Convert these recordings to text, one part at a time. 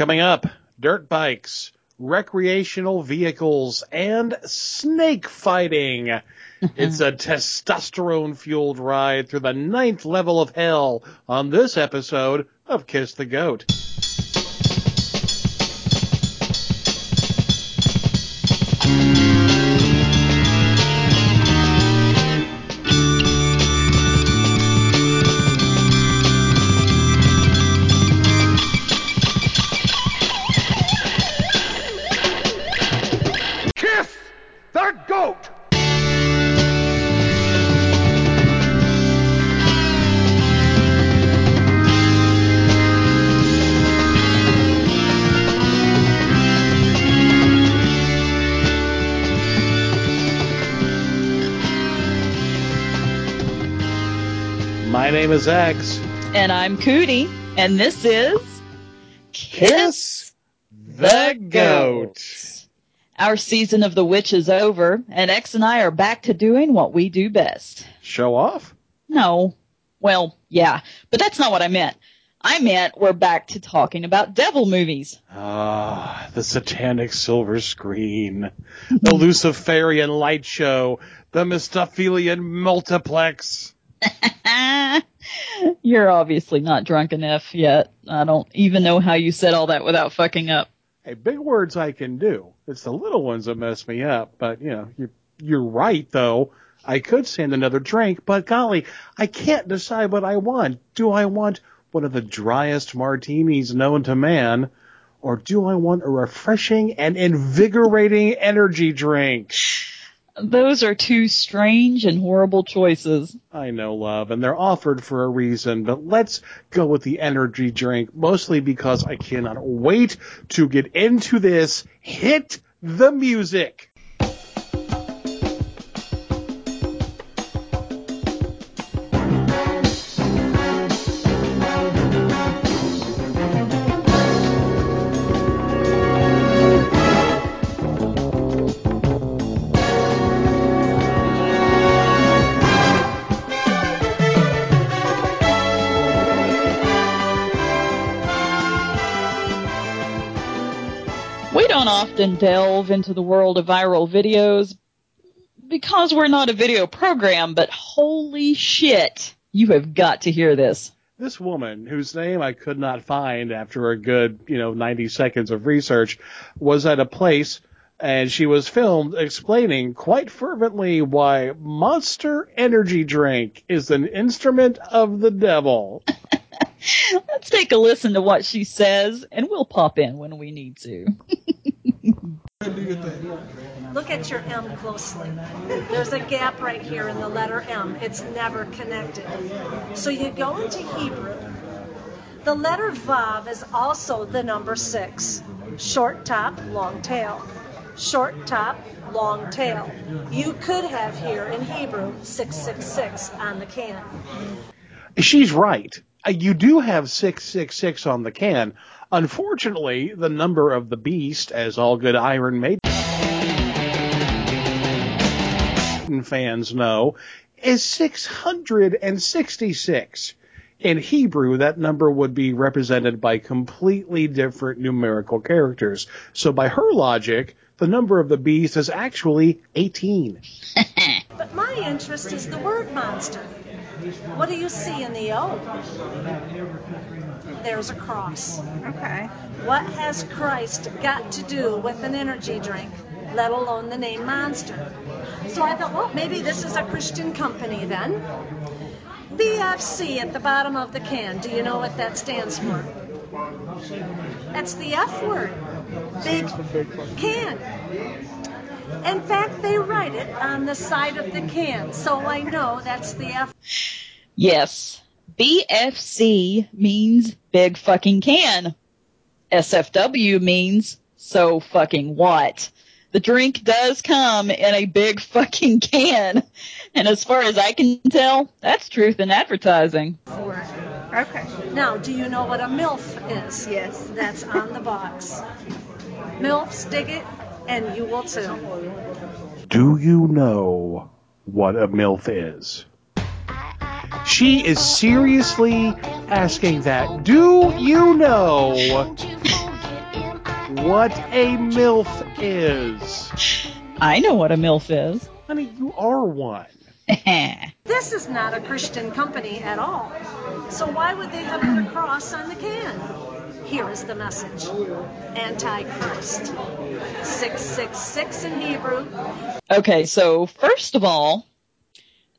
Coming up, dirt bikes, recreational vehicles, and snake fighting. Mm-hmm. it's a testosterone fueled ride through the ninth level of hell on this episode of Kiss the Goat. Is X. And I'm Cootie, and this is Kiss the Goat. Our season of the witch is over, and X and I are back to doing what we do best. Show off? No. Well, yeah, but that's not what I meant. I meant we're back to talking about devil movies. Ah, the satanic silver screen, the Luciferian light show, the Mephistophelian multiplex. You're obviously not drunk enough yet. I don't even know how you said all that without fucking up. Hey, big words I can do. It's the little ones that mess me up. But you know, you're you're right though. I could send another drink, but golly, I can't decide what I want. Do I want one of the driest martinis known to man, or do I want a refreshing and invigorating energy drink? Those are two strange and horrible choices. I know, love, and they're offered for a reason, but let's go with the energy drink, mostly because I cannot wait to get into this. Hit the music! Often delve into the world of viral videos because we're not a video program, but holy shit, you have got to hear this. This woman, whose name I could not find after a good, you know, 90 seconds of research, was at a place and she was filmed explaining quite fervently why Monster Energy Drink is an instrument of the devil. Let's take a listen to what she says, and we'll pop in when we need to. Look at your M closely. There's a gap right here in the letter M. It's never connected. So you go into Hebrew. The letter Vav is also the number six. Short top, long tail. Short top, long tail. You could have here in Hebrew 666 on the can. She's right. Uh, You do have 666 on the can. Unfortunately, the number of the beast, as all good Iron Maiden fans know, is 666. In Hebrew, that number would be represented by completely different numerical characters. So by her logic, the number of the beast is actually 18. But my interest is the word monster. What do you see in the O? There's a cross. Okay. What has Christ got to do with an energy drink, let alone the name Monster? So I thought, well, maybe this is a Christian company then. BFC at the bottom of the can. Do you know what that stands for? That's the F word. Big can. In fact, they write it on the side of the can, so I know that's the F. Yes, BFC means big fucking can. SFW means so fucking what. The drink does come in a big fucking can. And as far as I can tell, that's truth in advertising. for. Okay. Now, do you know what a MILF is? Yes. That's on the box. MILFs dig it, and you will too. Do you know what a MILF is? She is seriously asking that. Do you know what a MILF is. I know what a MILF is. Honey, you are one. This is not a Christian company at all. So why would they have put a cross on the can? Here is the message Antichrist. 666 in Hebrew. okay, so first of all,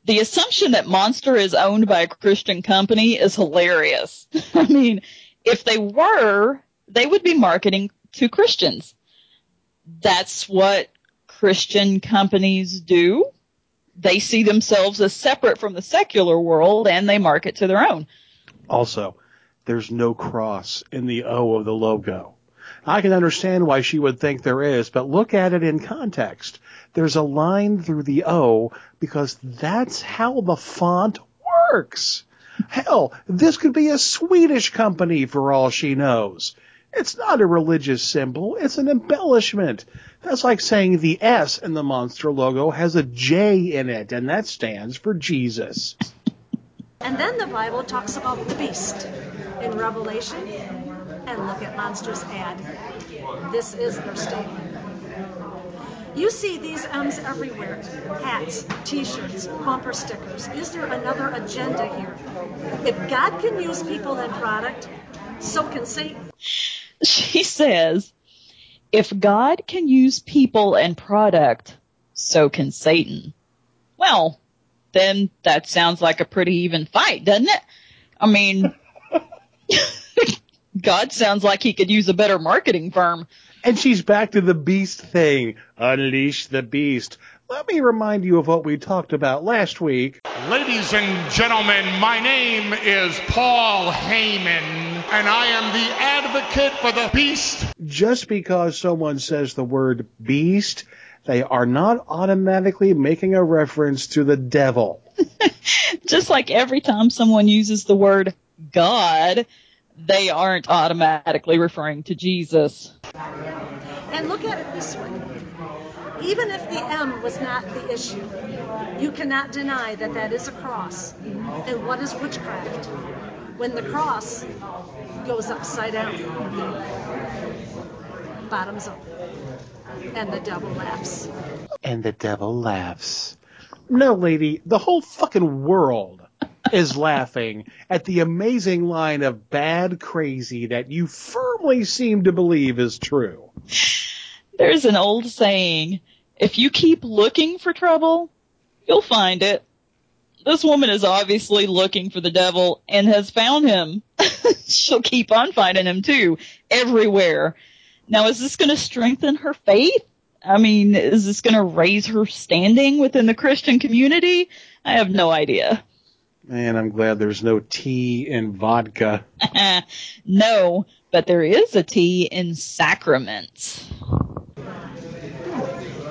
the assumption that Monster is owned by a Christian company is hilarious. I mean, if they were, they would be marketing to Christians. That's what Christian companies do. They see themselves as separate from the secular world and they market to their own. Also, there's no cross in the O of the logo. I can understand why she would think there is, but look at it in context. There's a line through the O because that's how the font works. Hell, this could be a Swedish company for all she knows. It's not a religious symbol, it's an embellishment. That's like saying the S in the monster logo has a J in it, and that stands for Jesus. And then the Bible talks about the beast in Revelation. And look at Monster's ad. This is their statement. You see these M's everywhere hats, t shirts, bumper stickers. Is there another agenda here? If God can use people and product, so can Satan. She says, if God can use people and product, so can Satan. Well, then that sounds like a pretty even fight, doesn't it? I mean, God sounds like he could use a better marketing firm. And she's back to the beast thing. Unleash the beast. Let me remind you of what we talked about last week. Ladies and gentlemen, my name is Paul Heyman, and I am the advocate for the beast. Just because someone says the word beast, they are not automatically making a reference to the devil. Just like every time someone uses the word God, they aren't automatically referring to Jesus. And look at it this way. Even if the M was not the issue, you cannot deny that that is a cross. And what is witchcraft? When the cross goes upside down, bottoms up, and the devil laughs. And the devil laughs. No, lady, the whole fucking world is laughing at the amazing line of bad crazy that you firmly seem to believe is true. There's an old saying, if you keep looking for trouble, you'll find it. This woman is obviously looking for the devil and has found him. She'll keep on finding him too, everywhere. Now is this going to strengthen her faith? I mean, is this going to raise her standing within the Christian community? I have no idea. Man, I'm glad there's no tea in vodka. no, but there is a tea in sacraments.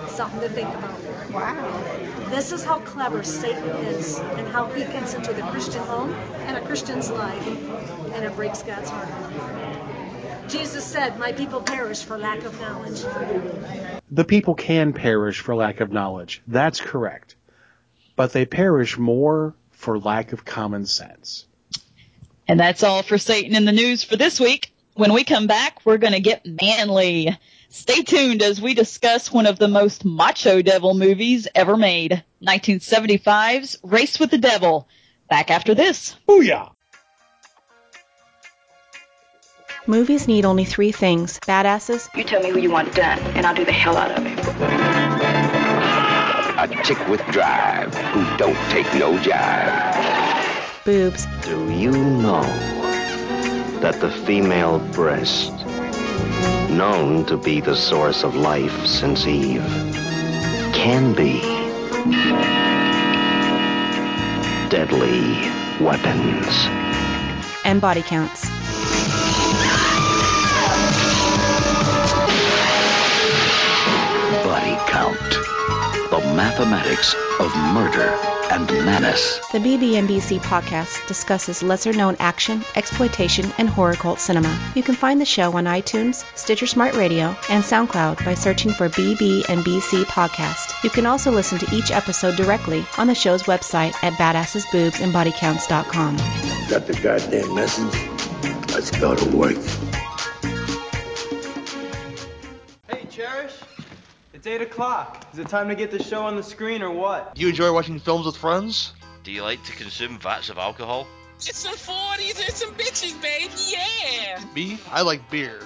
Something to think about. Wow. This is how clever Satan is and how he gets into the Christian home and a Christian's life, and it breaks God's heart. Jesus said, My people perish for lack of knowledge. The people can perish for lack of knowledge. That's correct. But they perish more for lack of common sense. And that's all for Satan in the news for this week. When we come back, we're going to get manly. Stay tuned as we discuss one of the most macho devil movies ever made, 1975's Race with the Devil. Back after this. Booyah! Movies need only three things badasses, You tell me who you want done, and I'll do the hell out of it. A chick with drive who don't take no jive. boobs, Do you know that the female breast, known to be the source of life since Eve, can be deadly weapons? and body counts. Body Count. The mathematics of murder and menace. The BBNBC podcast discusses lesser known action, exploitation, and horror cult cinema. You can find the show on iTunes, Stitcher Smart Radio, and SoundCloud by searching for BBNBC Podcast. You can also listen to each episode directly on the show's website at badassesboobsandbodycounts.com. Got the goddamn message? Let's go to work. It's 8 o'clock. Is it time to get the show on the screen or what? Do you enjoy watching films with friends? Do you like to consume vats of alcohol? It's some 40s and some bitches, babe. yeah! Me, I like beer.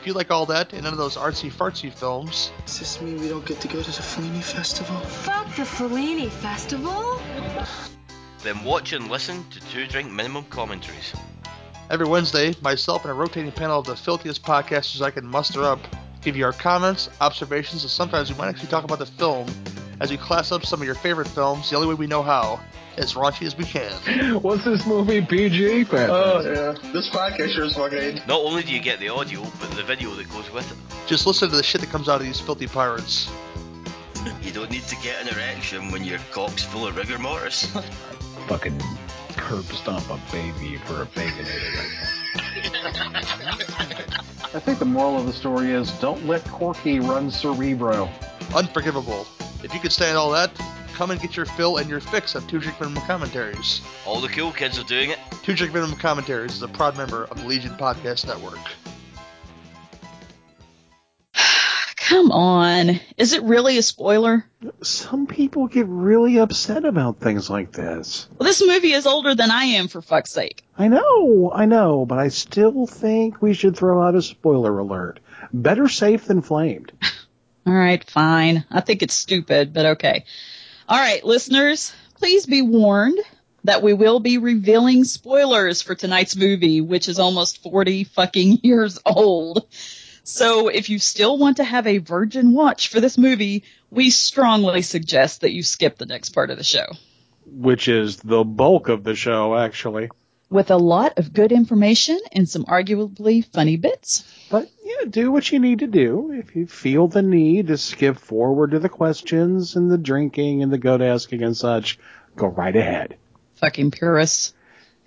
If you like all that and none of those artsy fartsy films. Does this mean we don't get to go to the Fellini Festival? Fuck the Fellini Festival? Then watch and listen to Two Drink Minimum commentaries. Every Wednesday, myself and a rotating panel of the filthiest podcasters I can muster up give you our comments, observations, and sometimes we might actually talk about the film as we class up some of your favorite films the only way we know how, as raunchy as we can. What's this movie PG, Pat? Oh, yeah. This podcast sure is fucking. Not only do you get the audio, but the video that goes with it. Just listen to the shit that comes out of these filthy pirates. You don't need to get an erection when your cock's full of rigor mortis. Fucking curb stomp a baby for a baconator right I think the moral of the story is don't let Corky run Cerebro. Unforgivable. If you could stand all that, come and get your fill and your fix of Two Drink Minimum Commentaries. All the cool kids are doing it. Two Drink Minimum Commentaries is a proud member of the Legion Podcast Network. Come on. Is it really a spoiler? Some people get really upset about things like this. Well, this movie is older than I am, for fuck's sake. I know, I know, but I still think we should throw out a spoiler alert. Better safe than flamed. All right, fine. I think it's stupid, but okay. All right, listeners, please be warned that we will be revealing spoilers for tonight's movie, which is almost 40 fucking years old. So if you still want to have a virgin watch for this movie, we strongly suggest that you skip the next part of the show. Which is the bulk of the show, actually. With a lot of good information and some arguably funny bits. But yeah, do what you need to do. If you feel the need to skip forward to the questions and the drinking and the goat asking and such, go right ahead. Fucking purists.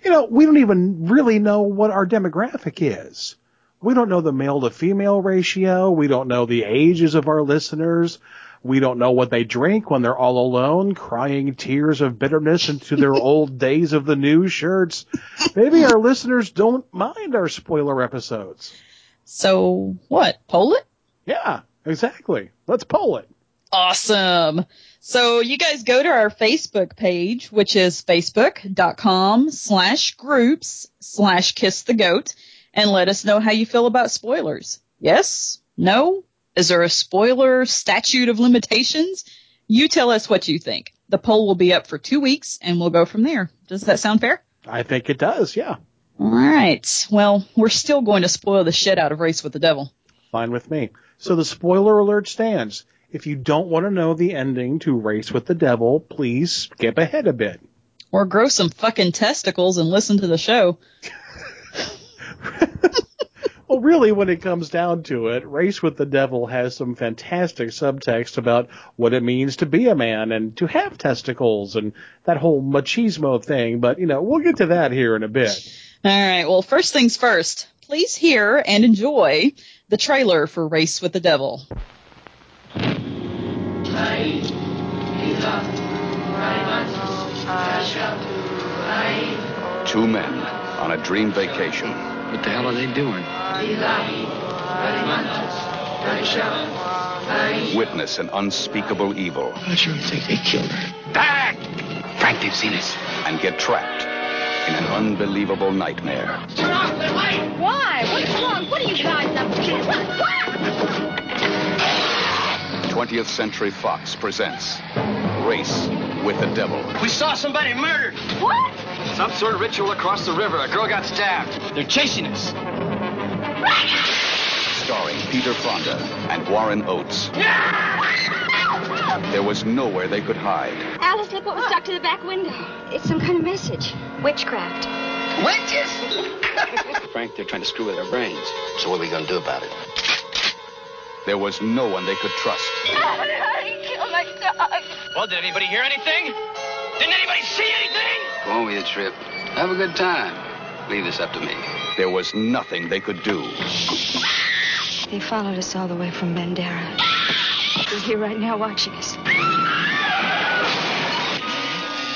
You know, we don't even really know what our demographic is. We don't know the male to female ratio. We don't know the ages of our listeners. We don't know what they drink when they're all alone, crying tears of bitterness into their old days of the new shirts. Maybe our listeners don't mind our spoiler episodes. So what? Poll it? Yeah, exactly. Let's poll it. Awesome. So you guys go to our Facebook page, which is facebook.com slash groups slash kiss the goat and let us know how you feel about spoilers. Yes? No? Is there a spoiler statute of limitations? You tell us what you think. The poll will be up for two weeks and we'll go from there. Does that sound fair? I think it does, yeah. All right. Well, we're still going to spoil the shit out of Race with the Devil. Fine with me. So the spoiler alert stands. If you don't want to know the ending to Race with the Devil, please skip ahead a bit. Or grow some fucking testicles and listen to the show. well, really, when it comes down to it, Race with the Devil has some fantastic subtext about what it means to be a man and to have testicles and that whole machismo thing. But, you know, we'll get to that here in a bit. All right. Well, first things first, please hear and enjoy the trailer for Race with the Devil. Two men on a dream vacation. What the hell are they doing? Witness an unspeakable evil. I sure think they killed her. Back! Frank, they've seen us. And get trapped in an unbelievable nightmare. Why? What's wrong? What are you guys up to? What? 20th Century Fox presents Race with the Devil. We saw somebody murdered. What? Some sort of ritual across the river. A girl got stabbed. They're chasing us. Starring Peter Fonda and Warren Oates. There was nowhere they could hide. Alice, look what was stuck to the back window. It's some kind of message. Witchcraft. Witches? Frank, they're trying to screw with our brains. So what are we going to do about it? There was no one they could trust. I killed my dog. Well, did anybody hear anything? Didn't anybody see anything? Go on with your trip. Have a good time. Leave this up to me. There was nothing they could do. They followed us all the way from Bandera. They're here right now watching us.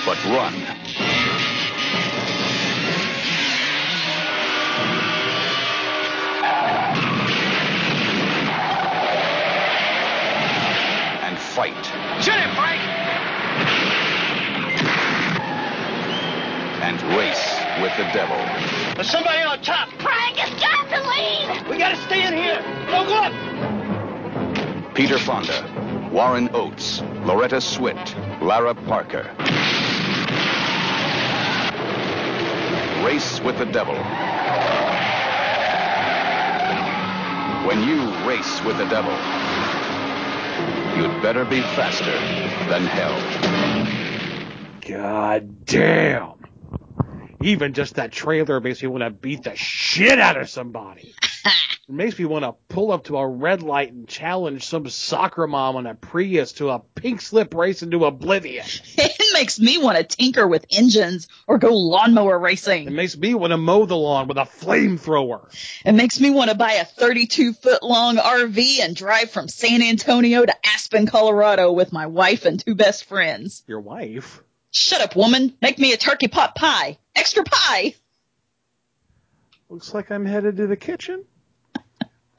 But run. fight. Shoot him, Frank! And race with the devil. There's somebody on top. Frank, it's got to lead! We gotta stay in here. Don't go up! Peter Fonda, Warren Oates, Loretta Swit, Lara Parker. Race with the devil. When you race with the devil, you'd better be faster than hell. God damn. Even just that trailer makes me want to beat the shit out of somebody. It makes me want to pull up to a red light and challenge some soccer mom on a Prius to a pink slip race into oblivion. It makes me want to tinker with engines or go lawnmower racing. It makes me want to mow the lawn with a flamethrower. It makes me want to buy a 32 foot long RV and drive from San Antonio to Aspen, Colorado with my wife and two best friends. Your wife? Shut up, woman. Make me a turkey pot pie. Extra pie. Looks like I'm headed to the kitchen.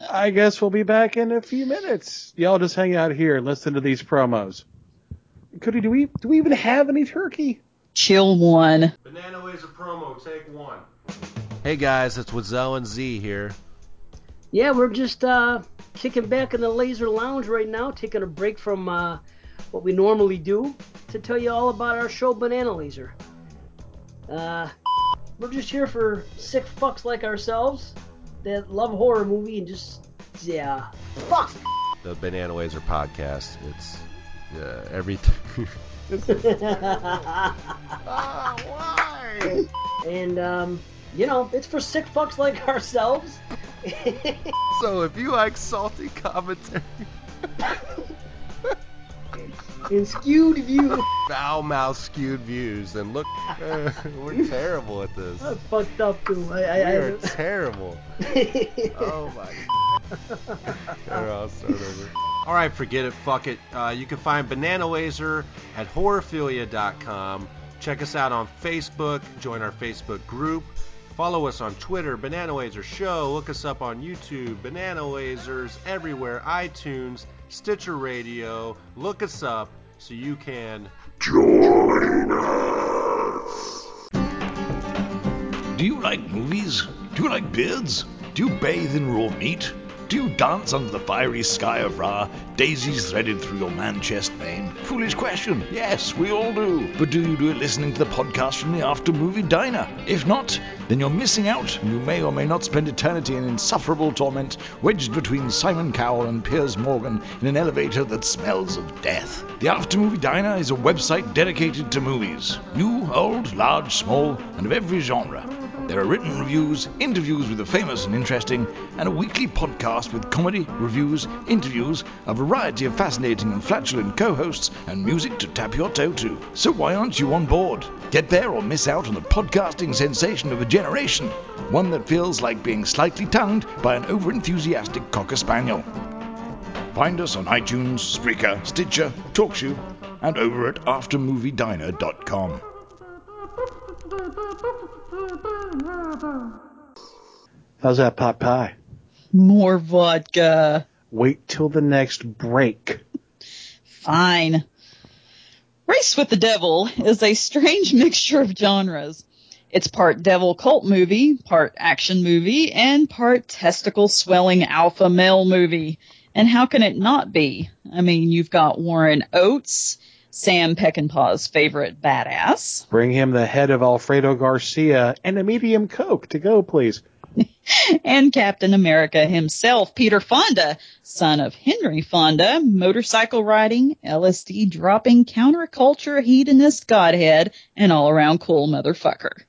I guess we'll be back in a few minutes. Y'all just hang out here and listen to these promos. Cody, do we do we even have any turkey? Chill one. Banana Ways a promo, take one. Hey guys, it's Wazell and Z here. Yeah, we're just uh, kicking back in the Laser Lounge right now, taking a break from uh, what we normally do to tell you all about our show Banana Laser. Uh, we're just here for sick fucks like ourselves that love horror movie and just yeah, fuck. The Banana Laser podcast. It's uh, everything. Ah, why? And um, you know, it's for sick fucks like ourselves. so if you like salty commentary and skewed views, foul mouth skewed views, And look, uh, we're terrible at this. I fucked up too. I, We I, are I, terrible. oh my. Here, I'll start over. All right, forget it. Fuck it. Uh, you can find Banana Laser at horrorphilia.com. Check us out on Facebook. Join our Facebook group. Follow us on Twitter, Banana Laser Show. Look us up on YouTube, Banana Lasers, everywhere, iTunes, Stitcher Radio. Look us up so you can Join us. Do you like movies? Do you like beards? Do you bathe in raw meat? Do you dance under the fiery sky of Ra, daisies threaded through your man chest vein? Foolish question. Yes, we all do. But do you do it listening to the podcast from the After Movie Diner? If not, then you're missing out, and you may or may not spend eternity in insufferable torment, wedged between Simon Cowell and Piers Morgan in an elevator that smells of death. The After Movie Diner is a website dedicated to movies. New, old, large, small, and of every genre. There are written reviews, interviews with the famous and interesting, and a weekly podcast with comedy, reviews, interviews, a variety of fascinating and flatulent co hosts, and music to tap your toe to. So why aren't you on board? Get there or miss out on the podcasting sensation of a generation, one that feels like being slightly tongued by an overenthusiastic cocker spaniel. Find us on iTunes, Spreaker, Stitcher, TalkShoe, and over at aftermoviediner.com. How's that pot pie? More vodka. Wait till the next break. Fine. Race with the Devil is a strange mixture of genres. It's part devil cult movie, part action movie, and part testicle swelling alpha male movie. And how can it not be? I mean, you've got Warren Oates, Sam Peckinpah's favorite badass, Bring him the head of Alfredo Garcia and a medium Coke to go, please. and Captain America himself, Peter Fonda, son of Henry Fonda, motorcycle riding, LSD dropping, counterculture hedonist godhead, and all around cool motherfucker.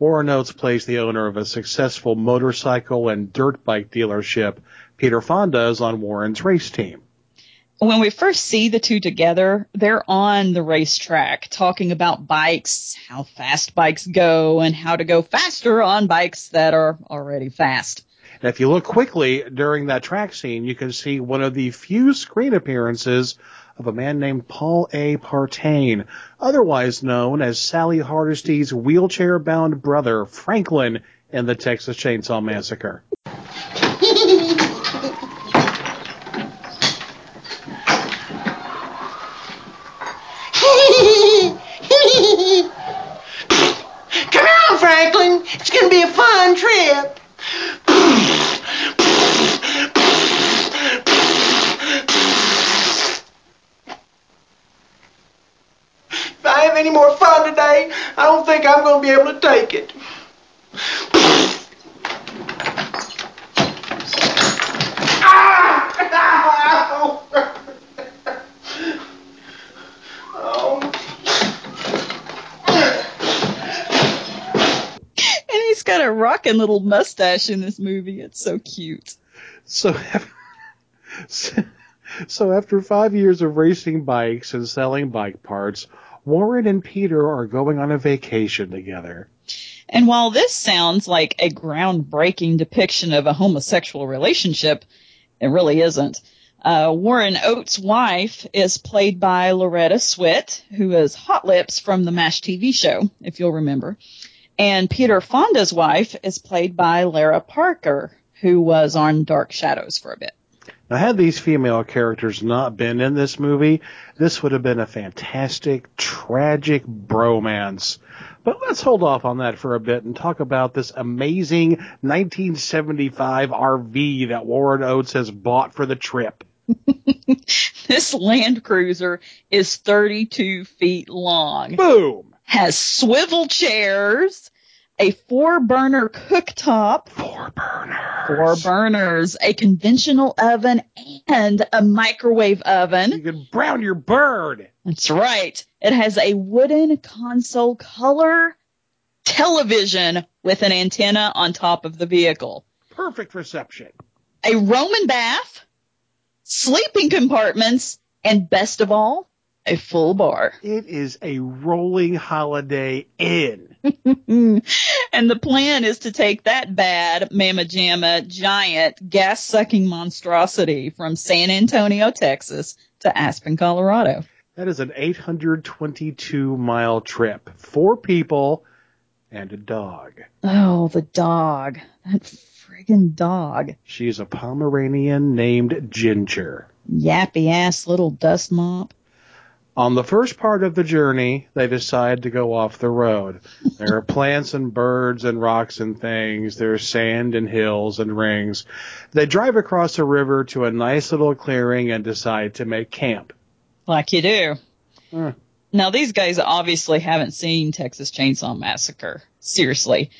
Warren Oates plays the owner of a successful motorcycle and dirt bike dealership. Peter Fonda is on Warren's race team. When we first see the two together, they're on the racetrack talking about bikes, how fast bikes go, and how to go faster on bikes that are already fast. And if you look quickly during that track scene, you can see one of the few screen appearances of a man named Paul A. Partain, otherwise known as Sally Hardesty's wheelchair-bound brother, Franklin, in the Texas Chainsaw Massacre. It's gonna be a fun trip. If I have any more fun today, I don't think I'm gonna be able to take it. And he's little mustache in this movie. It's so cute. So, so after five years of racing bikes and selling bike parts, Warren and Peter are going on a vacation together. And while this sounds like a groundbreaking depiction of a homosexual relationship, it really isn't. Uh, Warren Oates' wife is played by Loretta Swit, who is Hot Lips from the MASH TV show, if you'll remember. And Peter Fonda's wife is played by Lara Parker, who was on Dark Shadows for a bit. Now, had these female characters not been in this movie, this would have been a fantastic, tragic bromance. But let's hold off on that for a bit and talk about this amazing 1975 RV that Warren Oates has bought for the trip. This Land Cruiser is 32 feet long. Boom! Has swivel chairs, a four burner cooktop. Four burners. Four burners, a conventional oven, and a microwave oven. You can brown your bird. That's right. It has a wooden console color television with an antenna on top of the vehicle. Perfect reception. A Roman bath, sleeping compartments, and best of all, a full bar. It is a rolling holiday inn. and the plan is to take that bad mamma jamma giant gas sucking monstrosity from San Antonio, Texas to Aspen, Colorado. That is an 822 mile trip. Four people and a dog. Oh, the dog. That friggin' dog. She's a Pomeranian named Ginger. Yappy ass little dust mop. On the first part of the journey, they decide to go off the road. There are plants and birds and rocks and things. There's sand and hills and rings. They drive across a river to a nice little clearing and decide to make camp. Like you do. Hmm. Now these guys obviously haven't seen Texas Chainsaw Massacre. Seriously.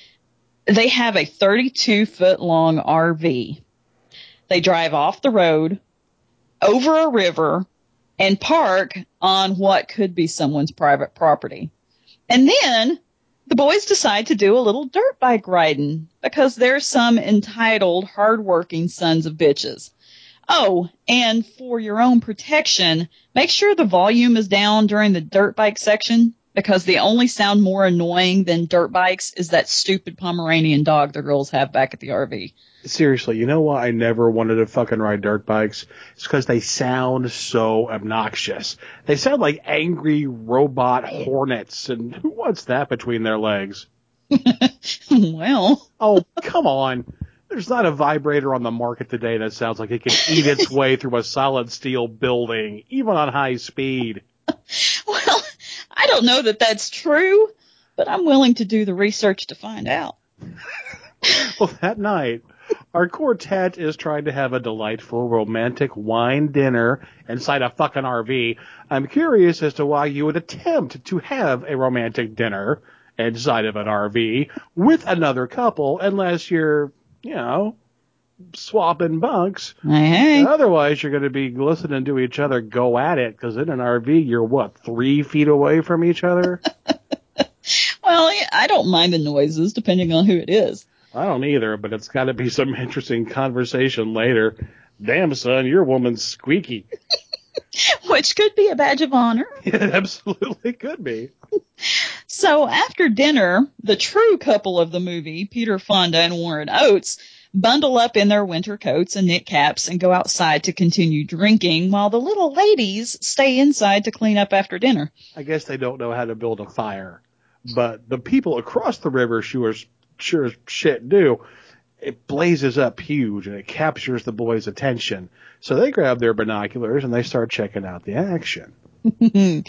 They have a 32 foot long RV. They drive off the road, over a river, and park on what could be someone's private property. And then the boys decide to do a little dirt bike riding because they're some entitled, hardworking sons of bitches. Oh, and for your own protection, make sure the volume is down during the dirt bike section because the only sound more annoying than dirt bikes is that stupid Pomeranian dog the girls have back at the RV. Seriously, you know why I never wanted to fucking ride dirt bikes? It's because they sound so obnoxious. They sound like angry robot hornets, and who wants that between their legs? well. Oh, come on. There's not a vibrator on the market today that sounds like it can eat its way through a solid steel building, even on high speed. Well, I don't know that that's true, but I'm willing to do the research to find out. Well, that night, our quartet is trying to have a delightful romantic wine dinner inside a fucking RV. I'm curious as to why you would attempt to have a romantic dinner inside of an RV with another couple unless you're, you know, swapping bunks. Hey, hey. Otherwise, you're going to be listening to each other go at it because in an RV, you're what, three feet away from each other? Well, I don't mind the noises depending on who it is. I don't either, but it's got to be some interesting conversation later. Damn, son, your woman's squeaky. Which could be a badge of honor. It absolutely could be. So after dinner, the true couple of the movie, Peter Fonda and Warren Oates, bundle up in their winter coats and knit caps and go outside to continue drinking while the little ladies stay inside to clean up after dinner. I guess they don't know how to build a fire, but the people across the river sure, sure as shit do. It blazes up huge and it captures the boys' attention. So they grab their binoculars and they start checking out the action.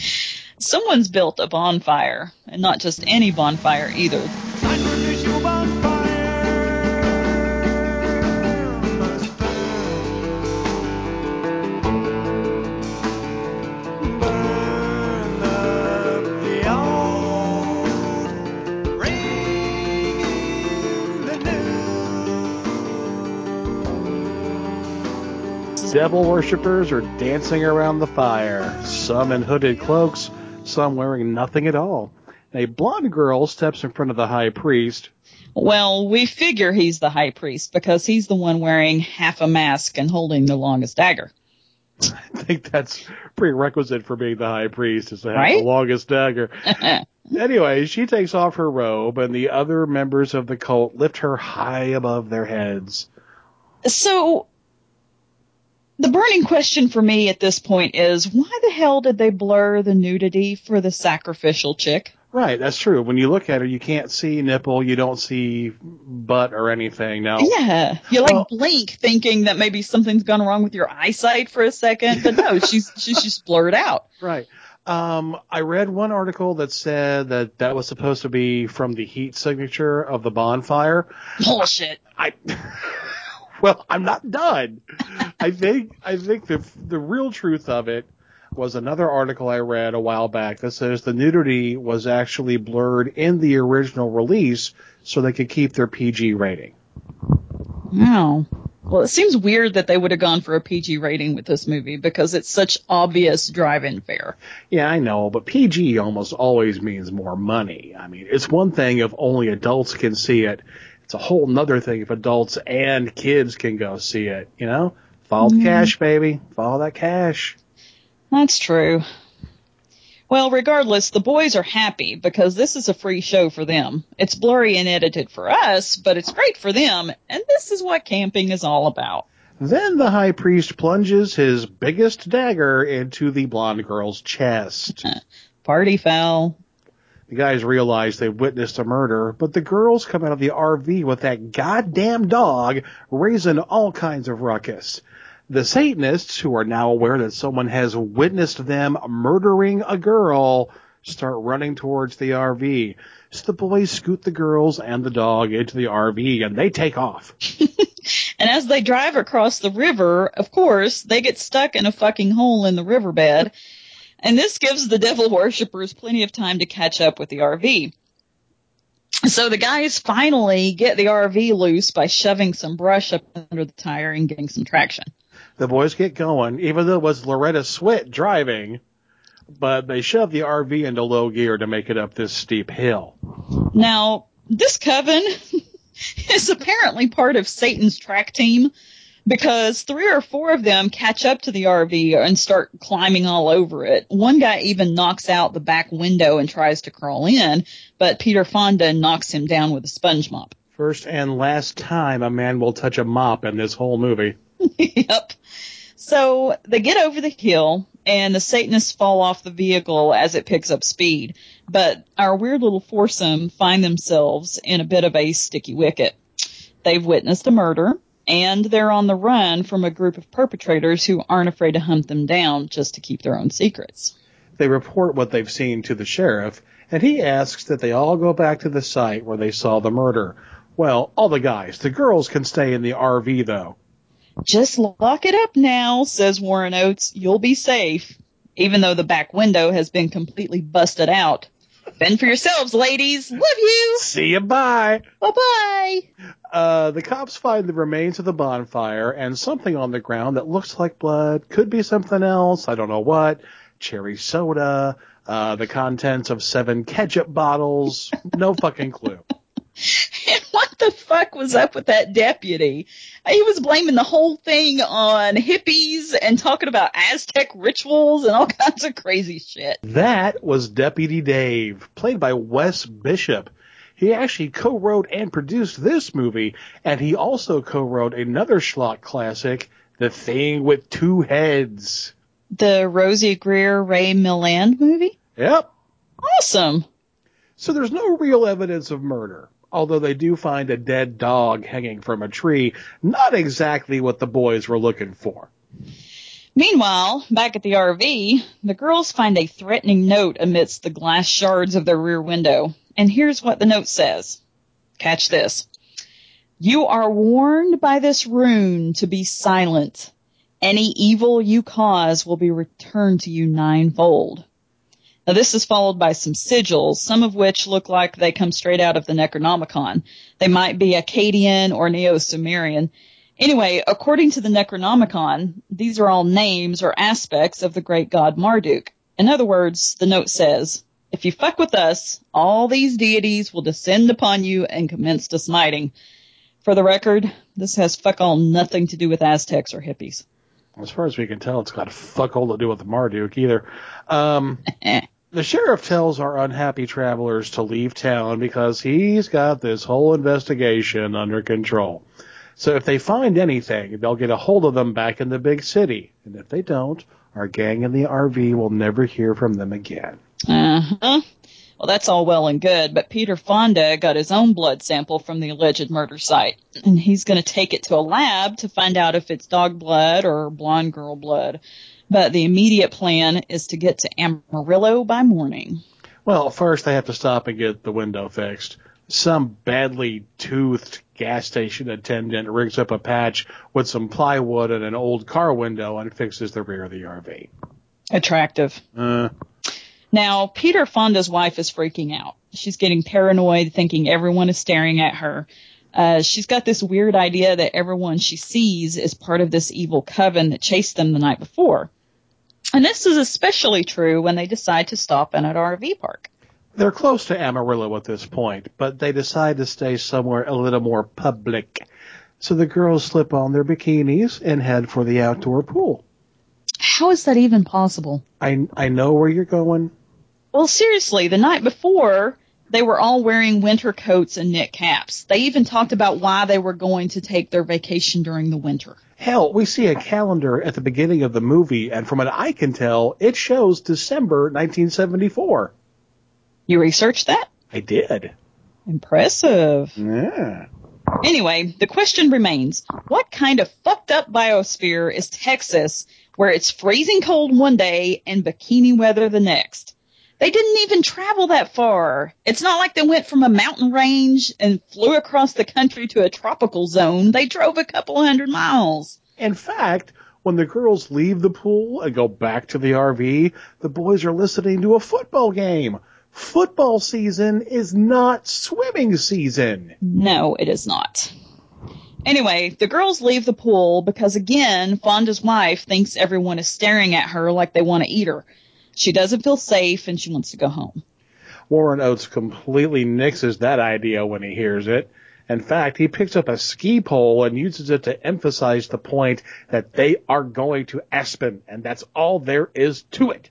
Someone's built a bonfire, and not just any bonfire either. Devil worshippers are dancing around the fire, some in hooded cloaks, some wearing nothing at all. A blonde girl steps in front of the high priest. Well, we figure he's the high priest because he's the one wearing half a mask and holding the longest dagger. I think that's prerequisite for being the high priest is to have Right? the longest dagger. anyway, she takes off her robe and the other members of the cult lift her high above their heads. So, the burning question for me at this point is why the hell did they blur the nudity for the sacrificial chick? Right, that's true. When you look at her, you can't see nipple, you don't see butt or anything. Now, Yeah, you like blink thinking that maybe something's gone wrong with your eyesight for a second, but no, she's she's just blurred out. Right. Um, I read one article that said that that was supposed to be from the heat signature of the bonfire. Bullshit. I. well, I'm not done. I think I think the the real truth of it was another article I read a while back that says the nudity was actually blurred in the original release so they could keep their PG rating. No. Well, it seems weird that they would have gone for a PG rating with this movie because it's such obvious drive-in fare. Yeah, I know, but PG almost always means more money. I mean, it's one thing if only adults can see it. It's a whole nother thing if adults and kids can go see it, you know? Follow the Mhm. cash, baby. Follow that cash. That's true. Well, regardless, the boys are happy because this is a free show for them. It's blurry and edited for us, but it's great for them, and this is what camping is all about. Then the high priest plunges his biggest dagger into the blonde girl's chest. Party foul. The guys realize they've witnessed a murder, but the girls come out of the RV with that goddamn dog raising all kinds of ruckus. The Satanists, who are now aware that someone has witnessed them murdering a girl, start running towards the RV. So the boys scoot the girls and the dog into the RV and they take off. And as they drive across the river, of course, they get stuck in a fucking hole in the riverbed. And this gives the devil worshippers plenty of time to catch up with the RV. So the guys finally get the RV loose by shoving some brush up under the tire and getting some traction. The boys get going, even though it was Loretta Swit driving, but they shove the RV into low gear to make it up this steep hill. Now, this coven is apparently part of Satan's track team because three or four of them catch up to the RV and start climbing all over it. One guy even knocks out the back window and tries to crawl in, but Peter Fonda knocks him down with a sponge mop. First and last time a man will touch a mop in this whole movie. yep. So they get over the hill and the Satanists fall off the vehicle as it picks up speed. But our weird little foursome find themselves in a bit of a sticky wicket. They've witnessed a murder and they're on the run from a group of perpetrators who aren't afraid to hunt them down just to keep their own secrets. They report what they've seen to the sheriff, and he asks that they all go back to the site where they saw the murder. Well, all the guys. The girls can stay in the RV though. Just lock it up now, says Warren Oates. You'll be safe, even though the back window has been completely busted out. Fend for yourselves, ladies. Love you. See you. Bye. Bye bye. Uh, the cops find the remains of the bonfire and something on the ground that looks like blood. Could be something else. I don't know what. Cherry soda. Uh, the contents of seven ketchup bottles. No fucking clue. what the fuck was up with that deputy? He was blaming the whole thing on hippies and talking about Aztec rituals and all kinds of crazy shit. That was Deputy Dave, played by Wes Bishop. He actually co-wrote and produced this movie, and he also co-wrote another schlock classic, The Thing with Two Heads. The Rosey Grier Ray Milland movie? Yep. Awesome. So there's no real evidence of murder, although they do find a dead dog hanging from a tree. Not exactly what the boys were looking for. Meanwhile, back at the RV, the girls find a threatening note amidst the glass shards of their rear window. And here's what the note says. Catch this. You are warned by this rune to be silent. Any evil you cause will be returned to you ninefold. Now this is followed by some sigils, some of which look like they come straight out of the Necronomicon. They might be Akkadian or Neo-Sumerian, Anyway, according to the Necronomicon, these are all names or aspects of the great god Marduk. In other words, the note says, if you fuck with us, all these deities will descend upon you and commence to smiting. For the record, this has fuck all nothing to do with Aztecs or hippies. As far as we can tell, it's got fuck all to do with Marduk either. Um, the sheriff tells our unhappy travelers to leave town because he's got this whole investigation under control. So if they find anything, they'll get a hold of them back in the big city. And if they don't, our gang in the RV will never hear from them again. Uh huh. Well, that's all well and good, but Peter Fonda got his own blood sample from the alleged murder site, and he's going to take it to a lab to find out if it's dog blood or blonde girl blood. But the immediate plan is to get to Amarillo by morning. Well, first they have to stop and get the window fixed. Some badly toothed gas station attendant rigs up a patch with some plywood and an old car window and fixes the rear of the RV. Attractive. Uh, Now, Peter Fonda's wife is freaking out. She's getting paranoid, thinking everyone is staring at her. Uh, she's got this weird idea that everyone she sees is part of this evil coven that chased them the night before. And this is especially true when they decide to stop in an RV park. they're close to Amarillo at this point, but they decide to stay somewhere a little more public. So the girls slip on their bikinis and head for the outdoor pool. How is that even possible? I, I know where you're going. Well, seriously, the night before, they were all wearing winter coats and knit caps. They even talked about why they were going to take their vacation during the winter. Hell, we see a calendar at the beginning of the movie, and from what I can tell, it shows December 1974. You researched that? I did. Impressive. Yeah. Anyway, the question remains, what kind of fucked up biosphere is Texas where it's freezing cold one day and bikini weather the next? They didn't even travel that far. It's not like they went from a mountain range and flew across the country to a tropical zone. They drove a couple hundred miles. In fact, when the girls leave the pool and go back to the RV, the boys are listening to a football game. Football season is not swimming season. No, it is not. Anyway, the girls leave the pool because again, Fonda's wife thinks everyone is staring at her like they want to eat her. She doesn't feel safe and she wants to go home. Warren Oates completely nixes that idea when he hears it. In fact, he picks up a ski pole and uses it to emphasize the point that they are going to Aspen, and that's all there is to it.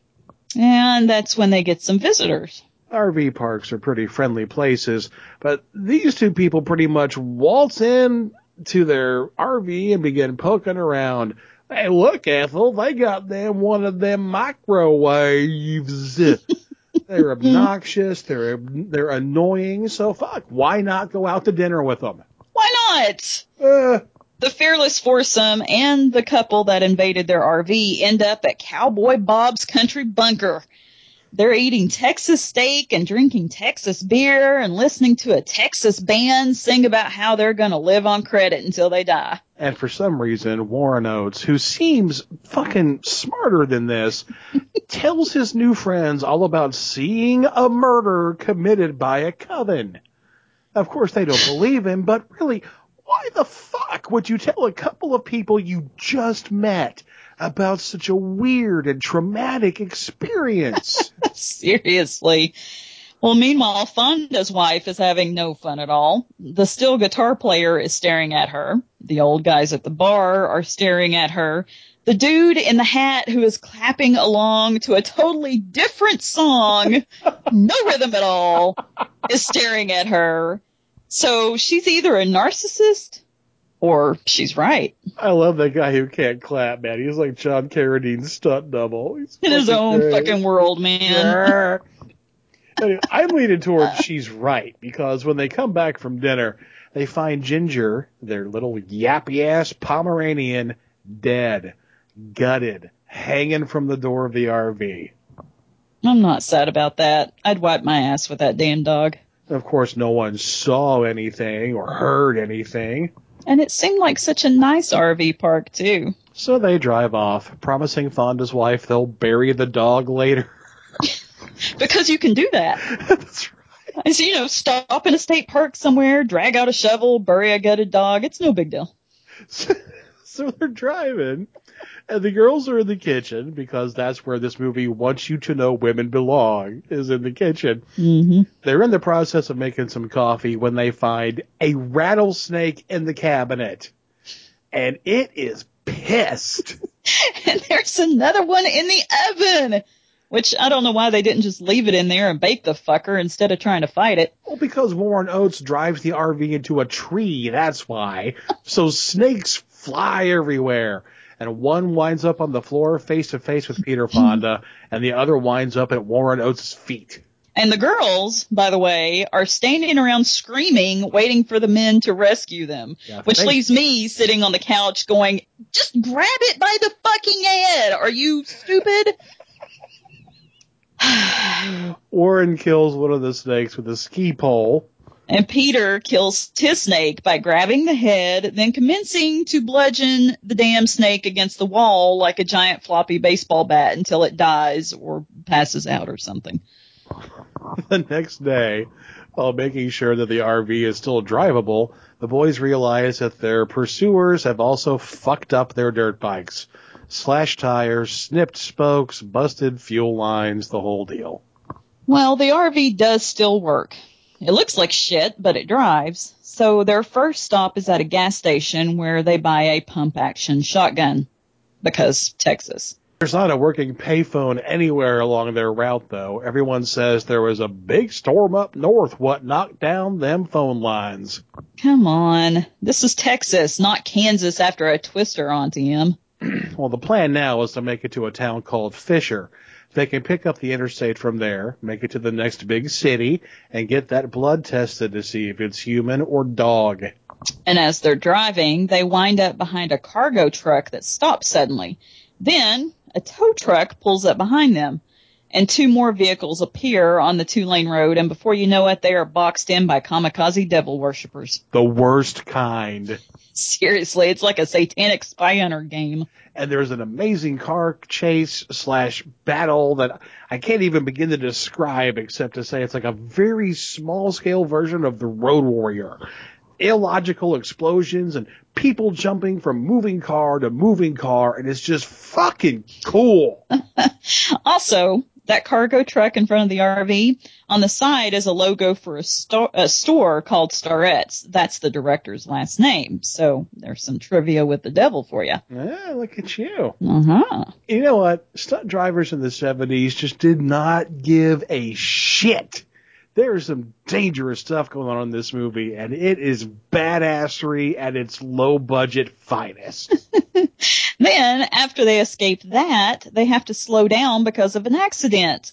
And that's when they get some visitors. RV parks are pretty friendly places, but these two people pretty much waltz in to their RV and begin poking around. Hey, look, Ethel, they got them one of them microwaves. they're obnoxious, they're they're annoying, so fuck, why not go out to dinner with them? Why not? Uh, The fearless foursome and the couple that invaded their RV end up at Cowboy Bob's Country Bunker. They're eating Texas steak and drinking Texas beer and listening to a Texas band sing about how they're going to live on credit until they die. And for some reason, Warren Oates, who seems fucking smarter than this, tells his new friends all about seeing a murder committed by a coven. Of course, they don't believe him, but really, why the fuck would you tell a couple of people you just met about such a weird and traumatic experience? Seriously. Well, meanwhile, Fonda's wife is having no fun at all. The still guitar player is staring at her. The old guys at the bar are staring at her. The dude in the hat who is clapping along to a totally different song, no rhythm at all, is staring at her. So she's either a narcissist or she's right. I love that guy who can't clap, man. He's like John Carradine's stunt double. He's In his own great. fucking world, man. Anyway, I'm leaning towards she's right because when they come back from dinner, they find Ginger, their little yappy ass Pomeranian, dead, gutted, hanging from the door of the RV. I'm not sad about that. I'd wipe my ass with that damn dog. Of course, no one saw anything or heard anything, And it seemed like such a nice RV park, too. so they drive off, promising Fonda's wife they'll bury the dog later. Because you can do that. That's right. So, you know, stop in a state park somewhere, drag out a shovel, bury a gutted dog. It's no big deal. So, so they're driving, and the girls are in the kitchen because that's where this movie wants you to know women belong is in the kitchen. Mm-hmm. They're in the process of making some coffee when they find a rattlesnake in the cabinet, and it is pissed. and there's another one in the oven. Which I don't know why they didn't just leave it in there and bake the fucker instead of trying to fight it. Well, because Warren Oates drives the RV into a tree, that's why. So snakes fly everywhere. And one winds up on the floor face to face with Peter Fonda, and the other winds up at Warren Oates' feet. And the girls, by the way, are standing around screaming, waiting for the men to rescue them. Yeah, which leaves me sitting on the couch going, just grab it by the fucking head. Are you stupid? Warren kills one of the snakes with a ski pole. And Peter kills his snake by grabbing the head, then commencing to bludgeon the damn snake against the wall like a giant floppy baseball bat until it dies or passes out or something. The next day, while making sure that the RV is still drivable, the boys realize that their pursuers have also fucked up their dirt bikes. Slashed tires, snipped spokes, busted fuel lines, the whole deal. Well, the RV does still work. It looks like shit, but it drives. So their first stop is at a gas station where they buy a pump action shotgun. Because Texas. There's not a working payphone anywhere along their route, though. Everyone says there was a big storm up north what knocked down them phone lines. Come on. This is Texas, not Kansas after a twister onto him. Well, the plan now is to make it to a town called Fisher. They can pick up the interstate from there, make it to the next big city, and get that blood tested to see if it's human or dog. And as they're driving, they wind up behind a cargo truck that stops suddenly. Then a tow truck pulls up behind them. And two more vehicles appear on the two lane road, and before you know it, they are boxed in by kamikaze devil worshippers. The worst kind. Seriously, it's like a satanic spy hunter game. And there's an amazing car chase slash battle that I can't even begin to describe except to say it's like a very small scale version of the Road Warrior. Illogical explosions and people jumping from moving car to moving car and it's just fucking cool. Also, that cargo truck in front of the RV, on the side is a logo for a, sto- a store called Starrett's. That's the director's last name. So there's some trivia with the devil for you. Yeah, look at you. Uh-huh. You know what? Stunt drivers in the 70s just did not give a shit. There's some dangerous stuff going on in this movie, and it is badassery at its low budget finest. Then, after they escape that, they have to slow down because of an accident.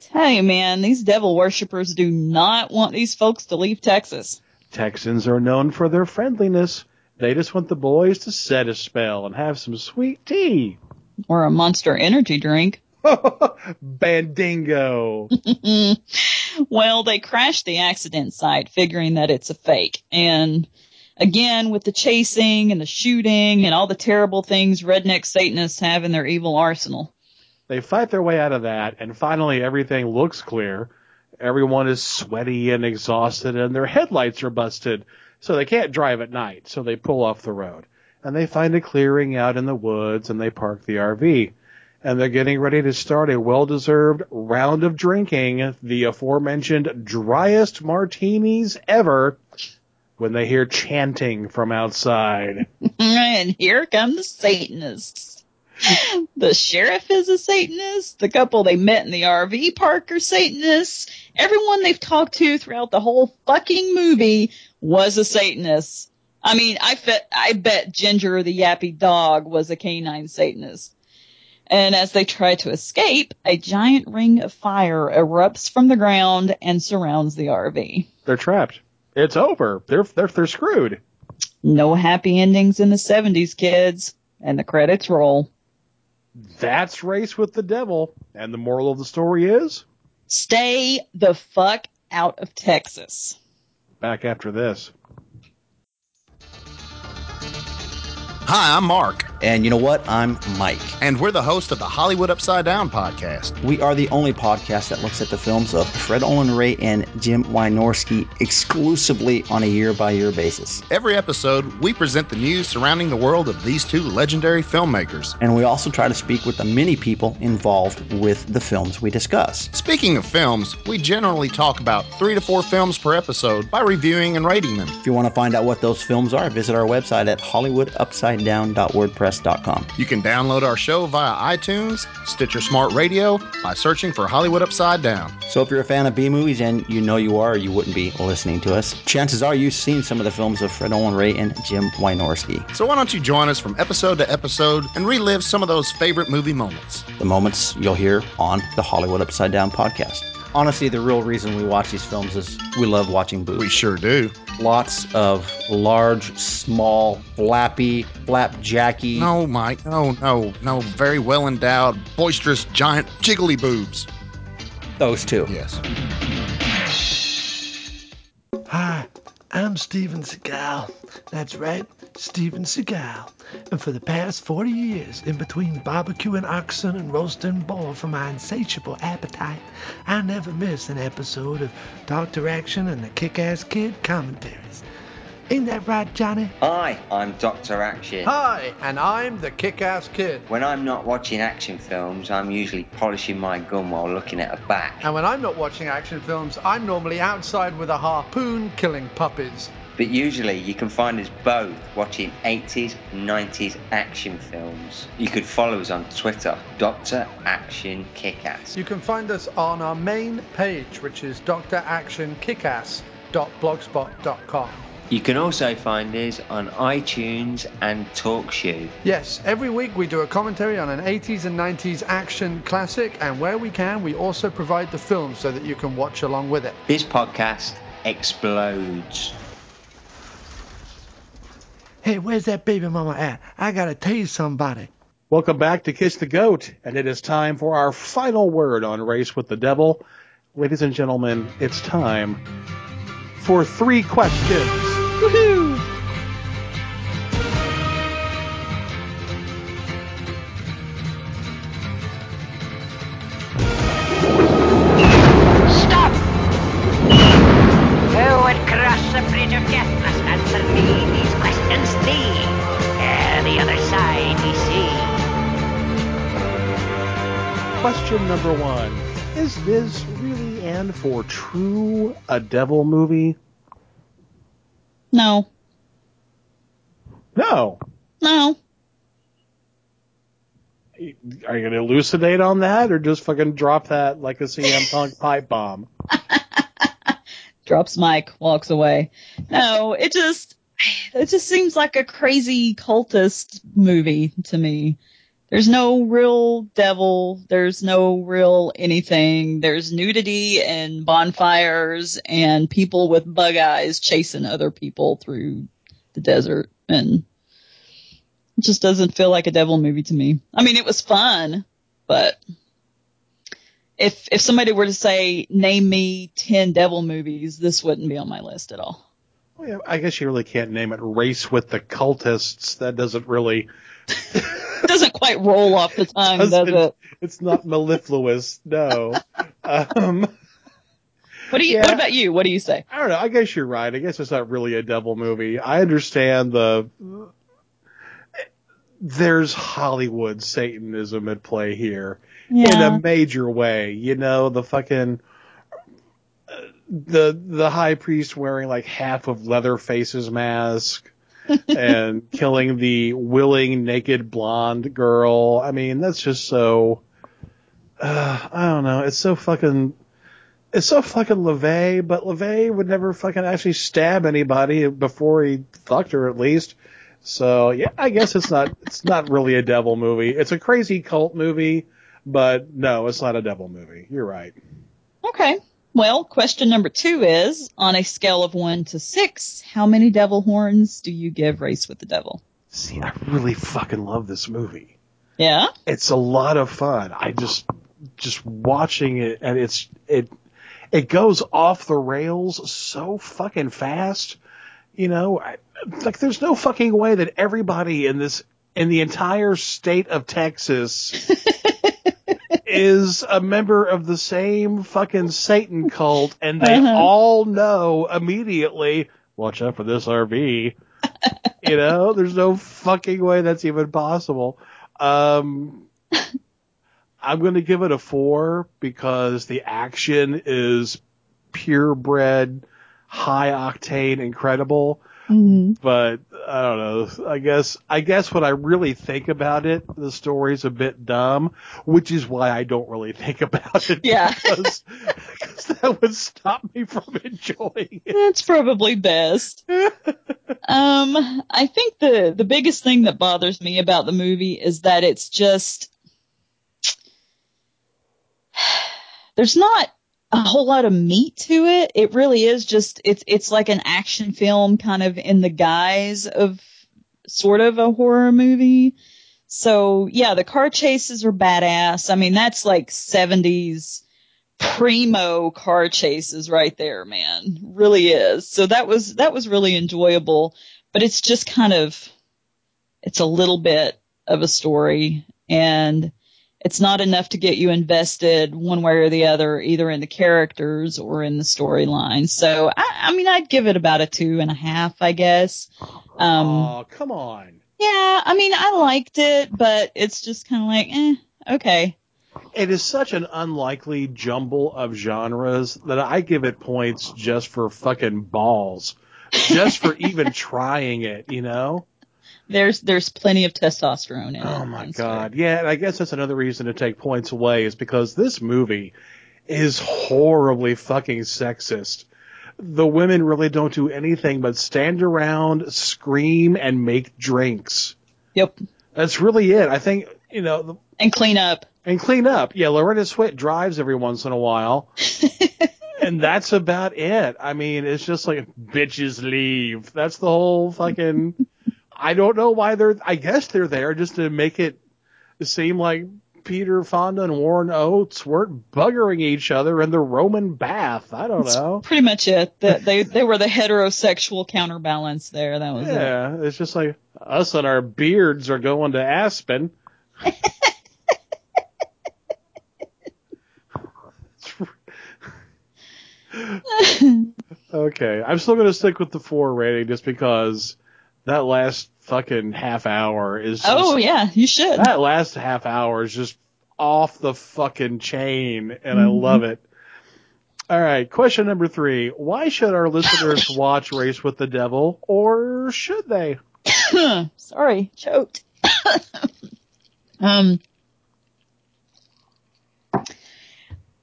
Tell you, man, these devil worshippers do not want these folks to leave Texas. Texans are known for their friendliness. They just want the boys to set a spell and have some sweet tea. Or a monster energy drink. Bandingo. well, they crash the accident site, figuring that it's a fake. And again, with the chasing and the shooting and all the terrible things redneck Satanists have in their evil arsenal. They fight their way out of that, and finally everything looks clear. Everyone is sweaty and exhausted, and their headlights are busted, so they can't drive at night, so they pull off the road. And they find a clearing out in the woods, and they park the RV. And they're getting ready to start a well-deserved round of drinking, the aforementioned driest martinis ever, when they hear chanting from outside. and here come the Satanists. The sheriff is a Satanist. The couple they met in the RV park are Satanists. Everyone they've talked to throughout the whole fucking movie was a Satanist. I mean, I bet, I bet Ginger the yappy dog was a canine Satanist. And as they try to escape, a giant ring of fire erupts from the ground and surrounds the RV. They're trapped. It's over. They're they're they're screwed. No happy endings in the 70s, kids. And the credits roll. That's race with the devil. And the moral of the story is Stay the fuck out of Texas. back after this. Hi, I'm Mark, And you know what? I'm Mike. And we're the host of the Hollywood Upside Down podcast. We are the only podcast that looks at the films of Fred Olen Ray and Jim Wynorski exclusively on a year by year basis. Every episode, we present the news surrounding the world of these two legendary filmmakers. And we also try to speak with the many people involved with the films we discuss. Speaking of films, we generally talk about three to four films per episode by reviewing and rating them. If you want to find out what those films are, visit our website at hollywoodupsidedown.wordpress.com. You can download our show via iTunes, Stitcher Smart Radio by searching for Hollywood Upside Down. So if you're a fan of B movies, and you know you are, you wouldn't be listening to us, chances are you've seen some of the films of Fred Olen Ray and Jim Wynorski. So why don't you join us from episode to episode and relive some of those favorite movie moments? The moments you'll hear on the Hollywood Upside Down podcast. Honestly, the real reason we watch these films is we love watching boobs. We sure do. Lots of large, small, flappy, flapjacky. No, Mike. No, no, no. Very well endowed, boisterous, giant, jiggly boobs. Those two. Yes. Hi, I'm Steven Seagal. That's right, Steven Seagal. And for the past 40 years, in between barbecuing oxen and roasting boar for my insatiable appetite, I never miss an episode of Dr. Action and the Kick Ass Kid commentaries. Ain't that right, Johnny? Hi, I'm Dr. Action. Hi, and I'm the Kick Ass Kid. When I'm not watching action films, I'm usually polishing my gun while looking at a bat. And when I'm not watching action films, I'm normally outside with a harpoon killing puppies. But usually you can find us both watching 80s and 90s action films. You could follow us on Twitter, Dr. Action Kickass. You can find us on our main page, which is dractionkickass.blogspot.com. You can also find us on iTunes and TalkShoe. Yes, every week we do a commentary on an 80s and 90s action classic, and where we can, we also provide the film so that you can watch along with it. This podcast explodes. Hey, where's that baby mama at? I gotta tase somebody. Welcome back to Kiss the Goat, and it is time for our final word on Race with the Devil. Ladies and gentlemen, it's time for three questions. Woohoo! Question number one Is this really and for true a devil movie? No. No. No. Are you going to elucidate on that or just fucking drop that like a CM Punk pipe bomb? Drops Mike, walks away. No, it just, it just seems like a crazy cultist movie to me. There's no real devil. There's no real anything. There's nudity and bonfires and people with bug eyes chasing other people through the desert. And it just doesn't feel like a devil movie to me. I mean, it was fun, but if, if somebody were to say, name me 10 devil movies, this wouldn't be on my list at all. Well, yeah, I guess you really can't name it Race with the Cultists. That doesn't really. It doesn't quite roll off the tongue, does it? It's not mellifluous, no. um, What do you, Yeah. what about you? What do you say? I don't know. I guess you're right. I guess it's not really a devil movie. I understand the. There's Hollywood Satanism at play here in a major way. You know, the fucking. uh, The the high priest wearing like half of Leatherface's mask and killing the willing naked blonde girl. I mean, that's just so. Uh, I don't know. It's so fucking it's so fucking LaVey, but LaVey would never fucking actually stab anybody before he fucked her at least. So yeah, I guess it's not it's not really a devil movie. It's a crazy cult movie, but no, it's not a devil movie. You're right. Okay. Well, question number two is on a scale of one to six, how many devil horns do you give Race with the Devil? See, I really fucking love this movie. Yeah? It's a lot of fun. I just just watching it and it's it it goes off the rails so fucking fast. You know, I, like there's no fucking way that everybody in this in the entire state of Texas is a member of the same fucking Satan cult, and they Uh-huh. all know immediately, watch out for this RV. you know, there's no fucking way that's even possible. Um, I'm going to give it a four because the action is purebred, high octane, incredible. But I don't know. I guess I guess when I really think about it, the story's a bit dumb, which is why I don't really think about it. Yeah. because, because that would stop me from enjoying it. That's probably best. um, I think the the biggest thing that bothers me about the movie is that it's just there's not a whole lot of meat to it. It really is just it's it's like an action film kind of in the guise of sort of a horror movie. So yeah, the car chases are badass. I mean, that's like 70s primo car chases right there, man. Really is. So that was that was really enjoyable, but it's just kind of it's a little bit of a story and it's not enough to get you invested one way or the other, either in the characters or in the storyline. So I, I mean, I'd give it about a two and a half, I guess. Um, oh, come on. yeah, I mean, I liked it, but it's just kind of like, eh, okay. It is such an unlikely jumble of genres that I give it points just for fucking balls. Just for even trying it, you know? There's there's plenty of testosterone in it. Oh my god. Yeah, and I guess that's another reason to take points away is because this movie is horribly fucking sexist. The women really don't do anything but stand around, scream, and make drinks. Yep. That's really it. I think, you know, the, And clean up. and clean up. Yeah, Loretta Swit drives every once in a while. and that's about it. I mean, it's just like bitches leave. That's the whole fucking I don't know why they're I guess they're there just to make it seem like Peter Fonda and Warren Oates weren't buggering each other in the Roman bath. I don't know. Pretty much it. The, they they were the heterosexual counterbalance there. That was it. Yeah, it's just like us and our beards are going to Aspen. Okay, I'm still gonna stick with the four rating just because that last fucking half hour is. Just, Oh yeah, you should. That last half hour is just off the fucking chain, and I Mhm. love it. All right, question number three: Why should our listeners watch Race with the Devil, or should they? Sorry, choked. um,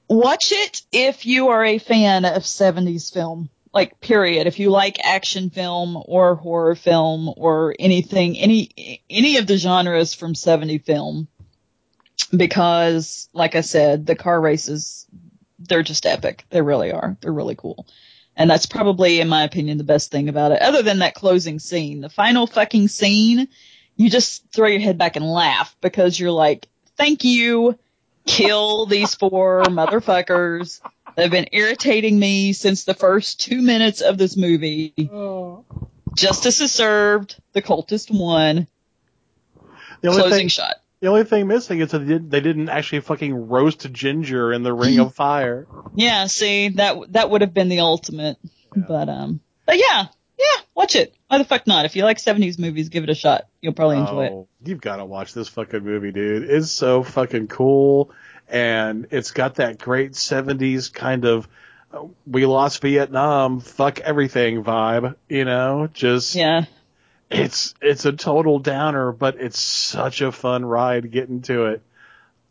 watch it if you are a fan of 70s film. Like, period. If you like action film or horror film or anything, any, any of the genres from 70 film. Because, like I said, the car races, they're just epic. They really are. They're really cool. And that's probably, in my opinion, the best thing about it. Other than that closing scene, the final fucking scene, you just throw your head back and laugh because you're like, thank you. Kill these four motherfuckers. They've been irritating me since the first two minutes of this movie. Justice is served. The cultist won. The only Closing thing, shot. The only thing missing is that they, did, they didn't actually fucking roast Ginger in the Ring of Fire. Yeah, see, that that would have been the ultimate. But um but yeah, yeah, watch it. Why the fuck not? If you like seventies movies, give it a shot. You'll probably enjoy it. Oh, You've got to watch this fucking movie, dude. It's so fucking cool, and it's got that great '70s kind of "we lost Vietnam, fuck everything" vibe. You know, just yeah. It's it's a total downer, but it's such a fun ride getting to it.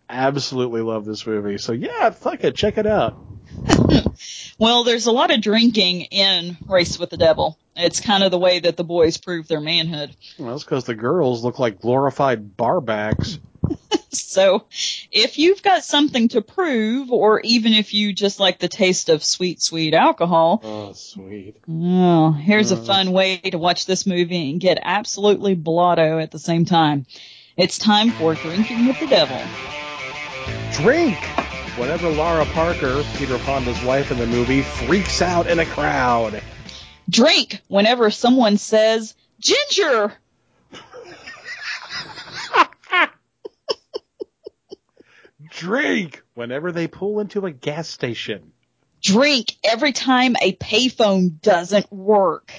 Absolutely love this movie. So yeah, fuck it, check it out. Well, there's a lot of drinking in Race with the Devil. It's kind of the way that the boys prove their manhood. Well, that's because the girls look like glorified barbacks. So, if you've got something to prove, or even if you just like the taste of sweet, sweet alcohol, Oh, sweet. well, here's a Mm. fun way to watch this movie and get absolutely blotto at the same time. It's time for Drinking with the Devil. Drink! Whenever Laura Parker, Peter Fonda's wife in the movie, freaks out in a crowd. Drink whenever someone says ginger. Drink whenever they pull into a gas station. Drink every time a payphone doesn't work.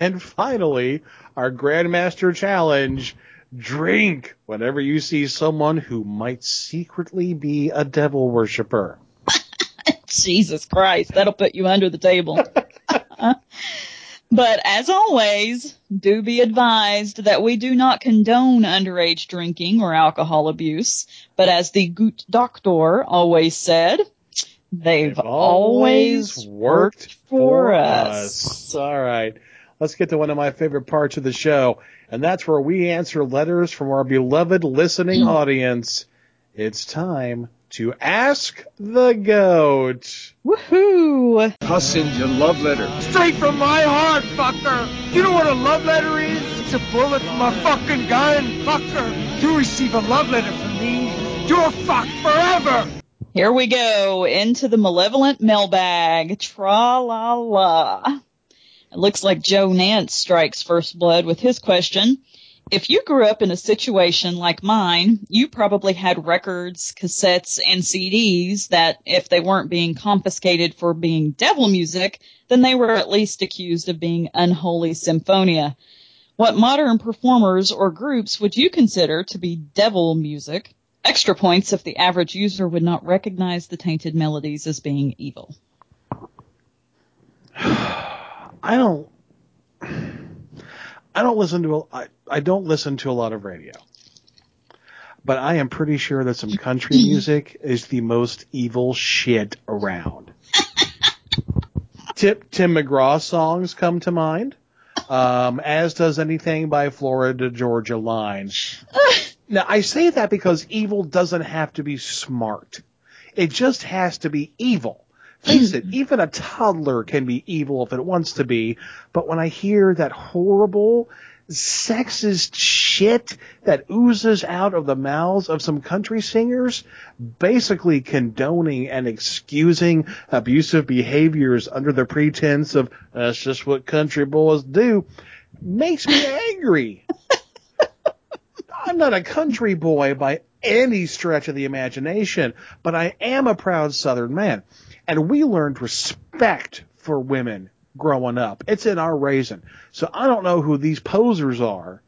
And finally, our Grandmaster Challenge drink whenever you see someone who might secretly be a devil worshiper. Jesus Christ, that'll put you under the table. but as always, do be advised that we do not condone underage drinking or alcohol abuse. But as the Gut Doctor always said, they've, always, Always worked for us. All right. Let's get to one of my favorite parts of the show, and that's where we answer letters from our beloved listening mm. audience. It's time to ask the goat. Woohoo! I'll send you a love letter. Straight from my heart, fucker! You know what a love letter is? It's a bullet from a fucking gun, fucker! You receive a love letter from me, you're fucked forever! Here we go into the malevolent mailbag. Tra la la. It looks like Joe Nance strikes first blood with his question. If you grew up in a situation like mine, you probably had records, cassettes, and CDs that, if they weren't being confiscated for being devil music, then they were at least accused of being unholy symphonia. What modern performers or groups would you consider to be devil music? Extra points if the average user would not recognize the tainted melodies as being evil. I don't. I don't listen to. A, I, I don't listen to a lot of radio, but I am pretty sure that some country music is the most evil shit around. Tip, Tim McGraw songs come to mind, um, as does anything by Florida Georgia Line. now I say that because evil doesn't have to be smart; it just has to be evil. Face it, even a toddler can be evil if it wants to be, but when I hear that horrible, sexist shit that oozes out of the mouths of some country singers, basically condoning and excusing abusive behaviors under the pretense of that's just what country boys do, makes me angry. I'm not a country boy by any stretch of the imagination, but I am a proud Southern man. And we learned respect for women growing up. It's in our raising. So I don't know who these posers are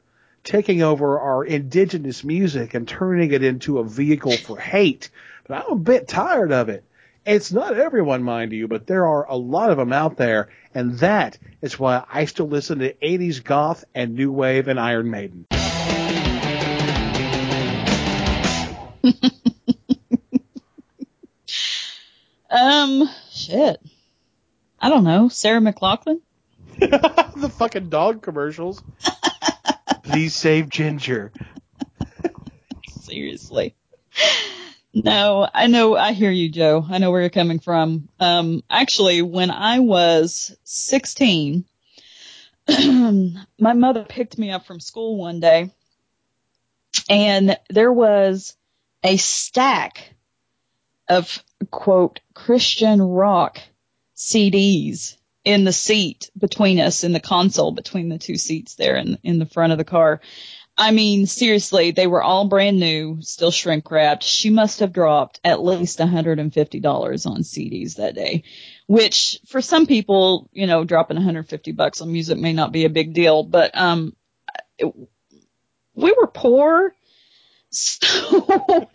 taking over our indigenous music and turning it into a vehicle for hate. But I'm a bit tired of it. It's not everyone, mind you, but there are a lot of them out there. And that is why I still listen to 80s goth and new wave and Iron Maiden. Um, shit. I don't know. Sarah McLachlan? the fucking dog commercials. Please save Ginger. Seriously. No, I know, I hear you, Joe. I know where you're coming from. Um, actually, when I was 16, my mother picked me up from school one day and there was a stack of quote Christian rock CDs in the seat between us in the console between the two seats there in in the front of the car. I mean, seriously, they were all brand new, still shrink wrapped. She must have dropped at least $150 on CDs that day, which for some people, you know, dropping 150 bucks on music may not be a big deal, but um it, we were poor. So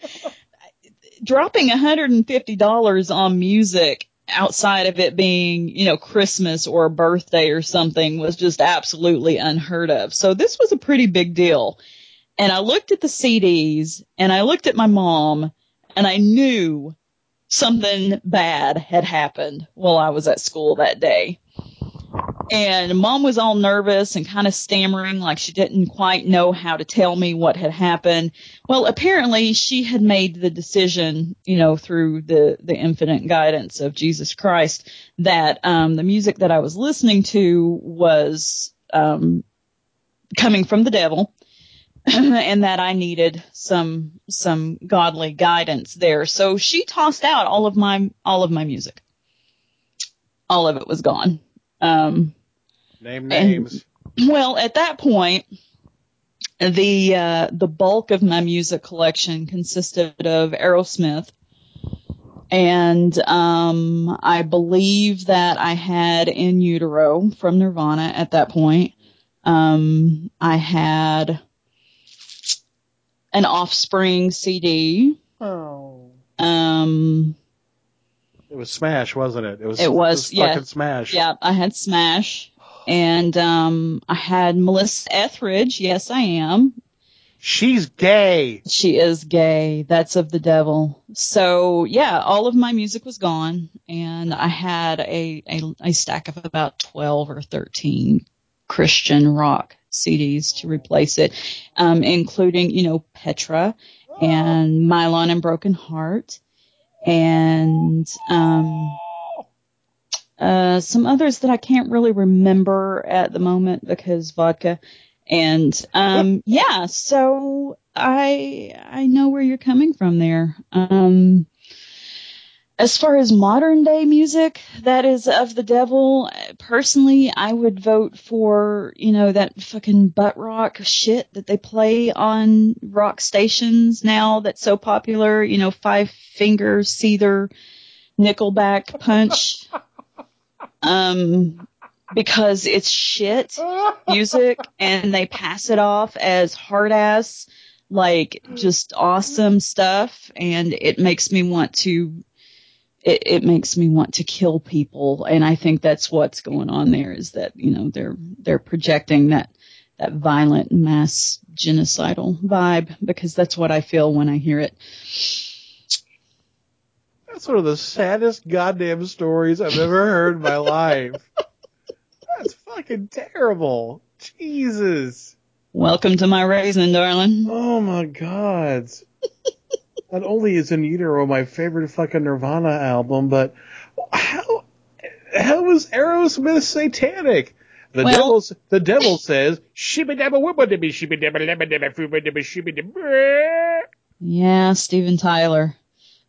dropping $150 on music outside of it being, you know, Christmas or a birthday or something was just absolutely unheard of. So this was a pretty big deal. And I looked at the CDs and I looked at my mom and I knew something bad had happened while I was at school that day. And mom was all nervous and kind of stammering like she didn't quite know how to tell me what had happened. Well, apparently she had made the decision, you know, through the, the infinite guidance of Jesus Christ that, um, the music that I was listening to was, um, coming from the devil and that I needed some, some godly guidance there. So she tossed out all of my, all of my music. All of it was gone. Um, Name and- names. well, at that point, the uh, the bulk of my music collection consisted of Aerosmith, and um, I believe that I had In Utero from Nirvana at that point. Um, I had an Offspring CD. Oh. Um, It was Smash, wasn't it? It was. it was, yeah, fucking Smash. Yeah, I had Smash, and um, I had Melissa Etheridge. Yes, I am. She's gay. She is gay. That's of the devil. So yeah, all of my music was gone, and I had a a, a stack of about twelve or thirteen Christian rock CDs to replace it, um, including you know Petra and Mylon and Broken Heart, and um, uh, some others that I can't really remember at the moment because vodka. And um, yeah, so I I know where you're coming from there. Um, as far as modern day music that is of the devil, personally, I would vote for, you know, that fucking butt rock shit that they play on rock stations now that's so popular, you know, Five Finger Seether, Nickelback Punch. Um, because it's shit music and they pass it off as hard ass, like just awesome stuff and it makes me want to it, it makes me want to kill people and I think that's what's going on there is that, you know, they're they're projecting that that violent mass genocidal vibe because that's what I feel when I hear it. That's one of the saddest goddamn stories I've ever heard in my life. That's fucking terrible. Jesus. Welcome to my raisin, darling. Oh my god. Not only is In Utero my favorite fucking Nirvana album, but how how is Aerosmith satanic? The Well- devil the devil says shibba dabba wibba dibby shibba dabba dabba dabba fooba dabba shibba dabba. Yeah, Steven Tyler.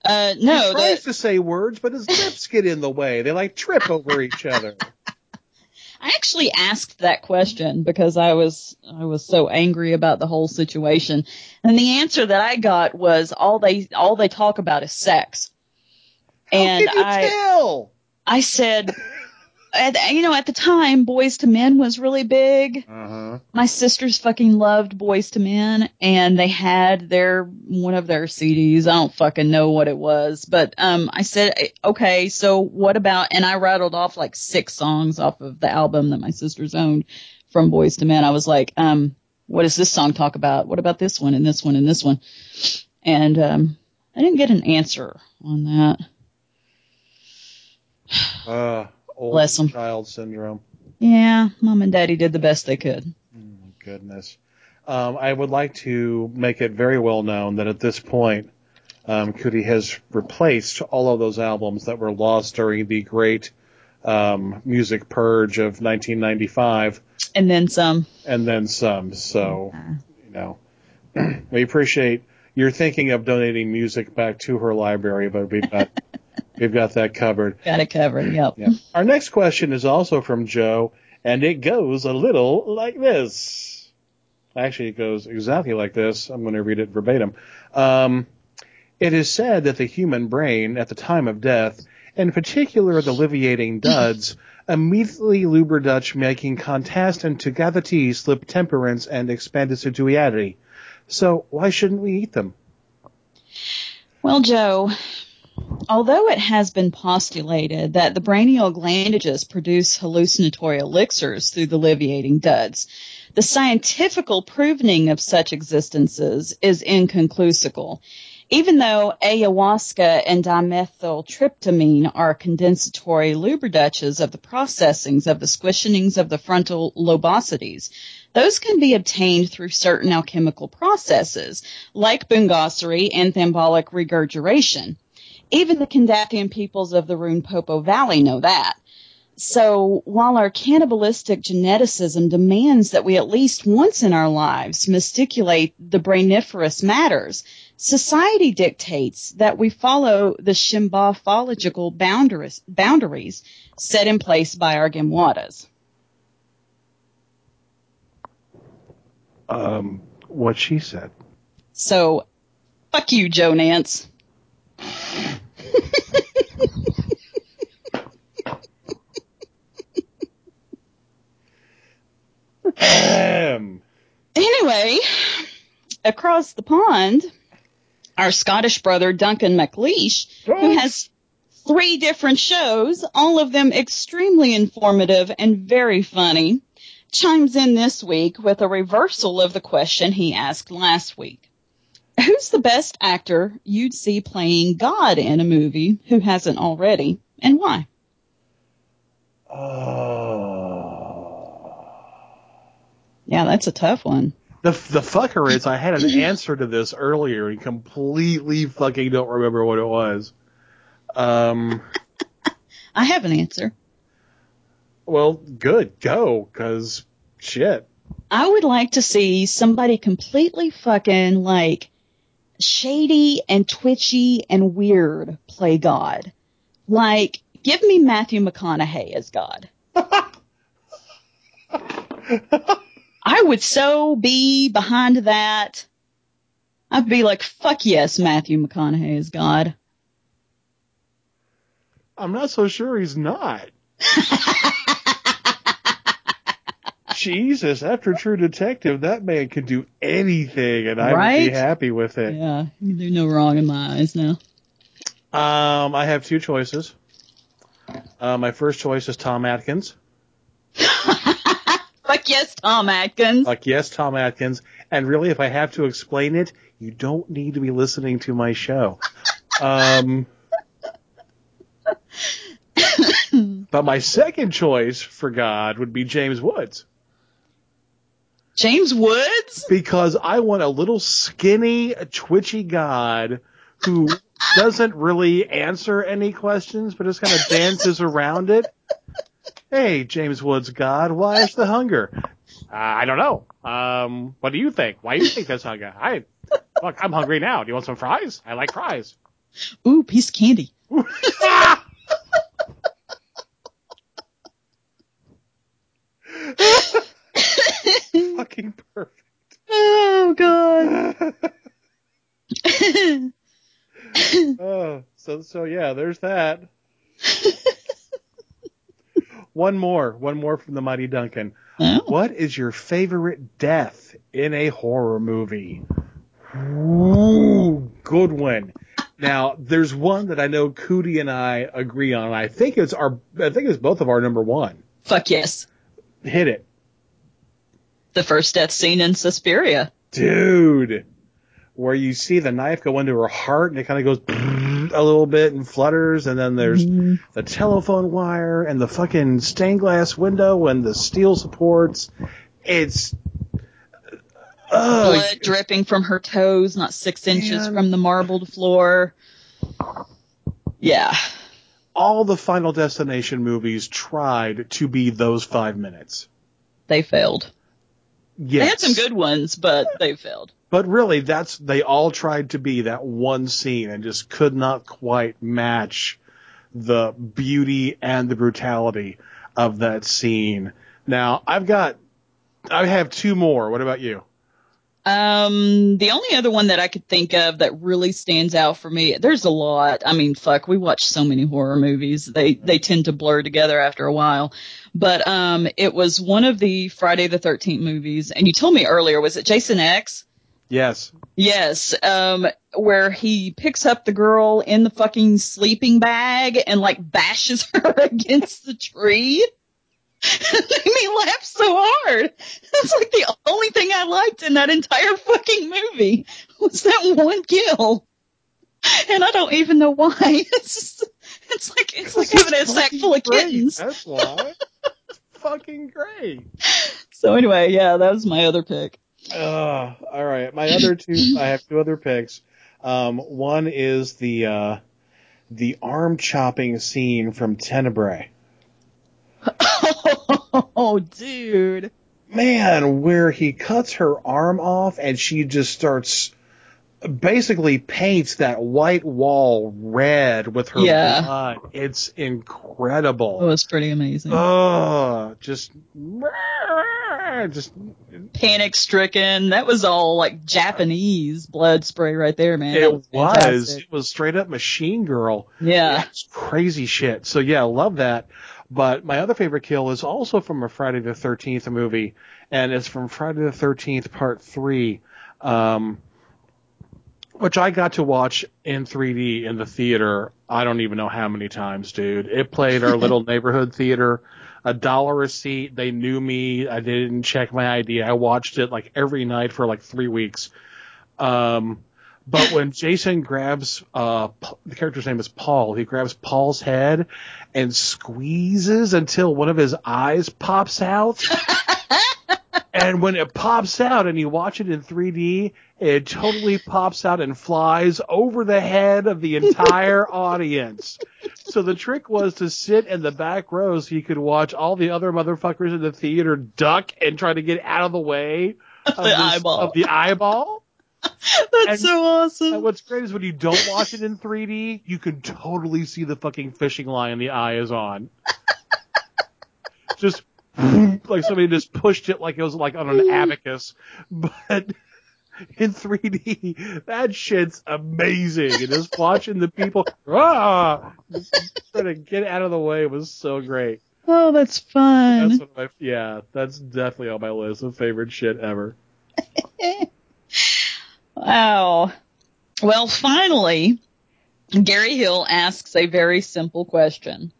Uh, He tries the, to say words, but his lips get in the way. They like trip over each other. I actually asked that question because I was I was so angry about the whole situation, and the answer that I got was all they all they talk about is sex. and can you I tell? I said, at, you know, at the time, Boyz II Men was really big. Uh-huh. My sisters fucking loved Boyz II Men, and they had their one of their CDs. I don't fucking know what it was, but um, I said, okay, so what about? And I rattled off like six songs off of the album that my sisters owned from Boyz II Men. I was like, um, what does this song talk about? What about this one and this one and this one? And um, I didn't get an answer on that. Uh, old Bless 'em. child syndrome. Yeah, mom and daddy did the best they could. Goodness. Um, I would like to make it very well known that at this point, um, Cootie has replaced all of those albums that were lost during the great um, music purge of 1995, And then some. and then some. So, you know, we appreciate you're thinking of donating music back to her library, but we've got we've got that covered. Got it covered. Yep. Yeah. Our next question is also from Joe, and it goes a little like this. Actually, it goes exactly like this. I'm going to read it verbatim. Um, it is said that the human brain, at the time of death, in particular the liviating duds, immediately lubriduch making contest into gravity, slip temperance, and expand assiduity. So why shouldn't we eat them? Well, Joe, although it has been postulated that the brainial glandages produce hallucinatory elixirs through the liviating duds, the scientifical proving of such existences is inconclusive. Even though ayahuasca and dimethyltryptamine are condensatory lubriduches of the processings of the squishionings of the frontal lobosities, those can be obtained through certain alchemical processes, like bungassery and thambolic regurgitation. Even the Kandathian peoples of the Runpopo Valley know that. So while our cannibalistic geneticism demands that we at least once in our lives mysticulate the brainiferous matters, society dictates that we follow the shimbaphological boundaries, boundaries set in place by our Gemwadas. Um, what she said. So, fuck you, Joe Nance. Um, Anyway, across the pond, our Scottish brother Duncan McLeish, who has three different shows, all of them extremely informative and very funny, chimes in this week with a reversal of the question he asked last week. Who's the best actor you'd see playing God in a movie who hasn't already, and why? Yeah, that's a tough one. The the fucker is I had an answer to this earlier and completely fucking don't remember what it was. Um, I have an answer. well, good, go, cause shit. I would like to see somebody completely fucking like shady and twitchy and weird play God. Like, give me Matthew McConaughey as God. I would so be behind that. I'd be like, fuck yes, Matthew McConaughey is God. I'm not so sure he's not. Jesus, after True Detective, that man can do anything, and I would be happy with it. Yeah, you do no wrong in my eyes now. Um, I have two choices. Uh, my first choice is Tom Atkins. Fuck yes, Tom Atkins. Like, yes, Tom Atkins. And really, if I have to explain it, you don't need to be listening to my show. Um, but my second choice for God would be James Woods. James Woods? Because I want a little skinny, twitchy God who doesn't really answer any questions, but just kind of dances around it. Hey, James Woods God, why is the hunger? Uh, I don't know. Um, what do you think? Why do you think there's hunger? I, look, I'm hungry now. Do you want some fries? I like fries. Ooh, piece of candy. Fucking perfect. Oh god. oh, so so yeah, there's that. one more, one more from the mighty Duncan. What is your favorite death in a horror movie? Ooh, good one. Now, there's one that I know Cootie and I agree on. I think it's our, I think it's both of our number one. Fuck yes. Hit it, The first death scene in Suspiria. dude. Where you see the knife go into her heart and it kind of goes a little bit and flutters, and then there's mm-hmm. the telephone wire and the fucking stained glass window and the steel supports. It's Blood dripping from her toes, not six inches from the marbled floor. Yeah. all the Final Destination movies tried to be those five minutes. They failed. Yes. They had some good ones, but they failed. But really, that's they all tried to be that one scene and just could not quite match the beauty and the brutality of that scene. Now, I've got, I have two more. What about you? Um, the only other one that I could think of that really stands out for me, there's a lot. I mean, fuck, we watch so many horror movies. They, they tend to blur together after a while. But, um, it was one of the Friday the 13th movies. And you told me earlier, was it Jason X? Yes. Yes, um, where he picks up the girl in the fucking sleeping bag and like bashes her against the tree. it made me laugh so hard. It's like the only thing I liked in that entire fucking movie was that one kill. And I don't even know why. It's just, it's like, it's like having a sack full of kittens. That's why. Fucking great. So anyway, yeah, that was my other pick. Uh, all right. My other two, I have two other picks. Um, one is the, uh, the arm chopping scene from Tenebrae. Oh, dude. Man, where he cuts her arm off and she just starts, basically paints that white wall red with her Yeah. blood. It's incredible. It was pretty amazing. Oh, just, just panic stricken. That was all like Japanese blood spray right there, man. It was. fantastic. It was straight up Machine Girl. Yeah. It's crazy shit. So yeah, love that. But my other favorite kill is also from a Friday the 13th movie, and it's from Friday the 13th Part 3, um, which I got to watch in 3D in the theater. I don't even know how many times, dude. It played our little neighborhood theater. A dollar a seat. They knew me. I didn't check my ID. I watched it like every night for like three weeks. Um, but when Jason grabs, uh, the character's name is Paul, he grabs Paul's head and squeezes until one of his eyes pops out. and when it pops out and you watch it in 3D, it totally pops out and flies over the head of the entire audience. So the trick was to sit in the back row so you could watch all the other motherfuckers in the theater duck and try to get out of the way of The this- eyeball. Of the eyeball. That's so awesome. And what's great is when you don't watch it in 3D, you can totally see the fucking fishing line the eye is on. just like somebody just pushed it like it was like on an abacus. But in 3D, that shit's amazing. And just watching the people, ah, just trying to get out of the way was so great. Oh, that's fun. That's my, yeah, that's definitely on my list of favorite shit ever. Wow. Well, finally, Gary Hill asks a very simple question.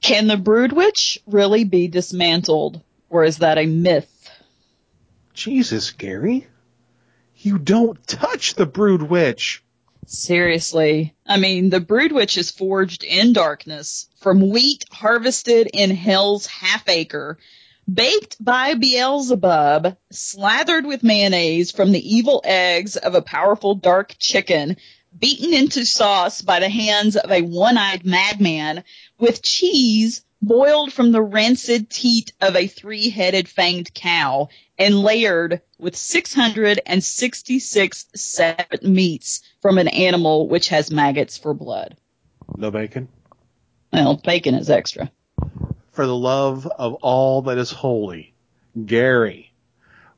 Can the Broodwich really be dismantled, or is that a myth? Jesus, Gary. You don't touch the Broodwich. Seriously. I mean, the Broodwich is forged in darkness from wheat harvested in Hell's half acre, baked by Beelzebub, slathered with mayonnaise from the evil eggs of a powerful dark chicken, beaten into sauce by the hands of a one-eyed madman, with cheese boiled from the rancid teat of a three-headed fanged cow, and layered with 666 separate meats from an animal which has maggots for blood. No bacon. Well, bacon is extra. For the love of all that is holy, Gary,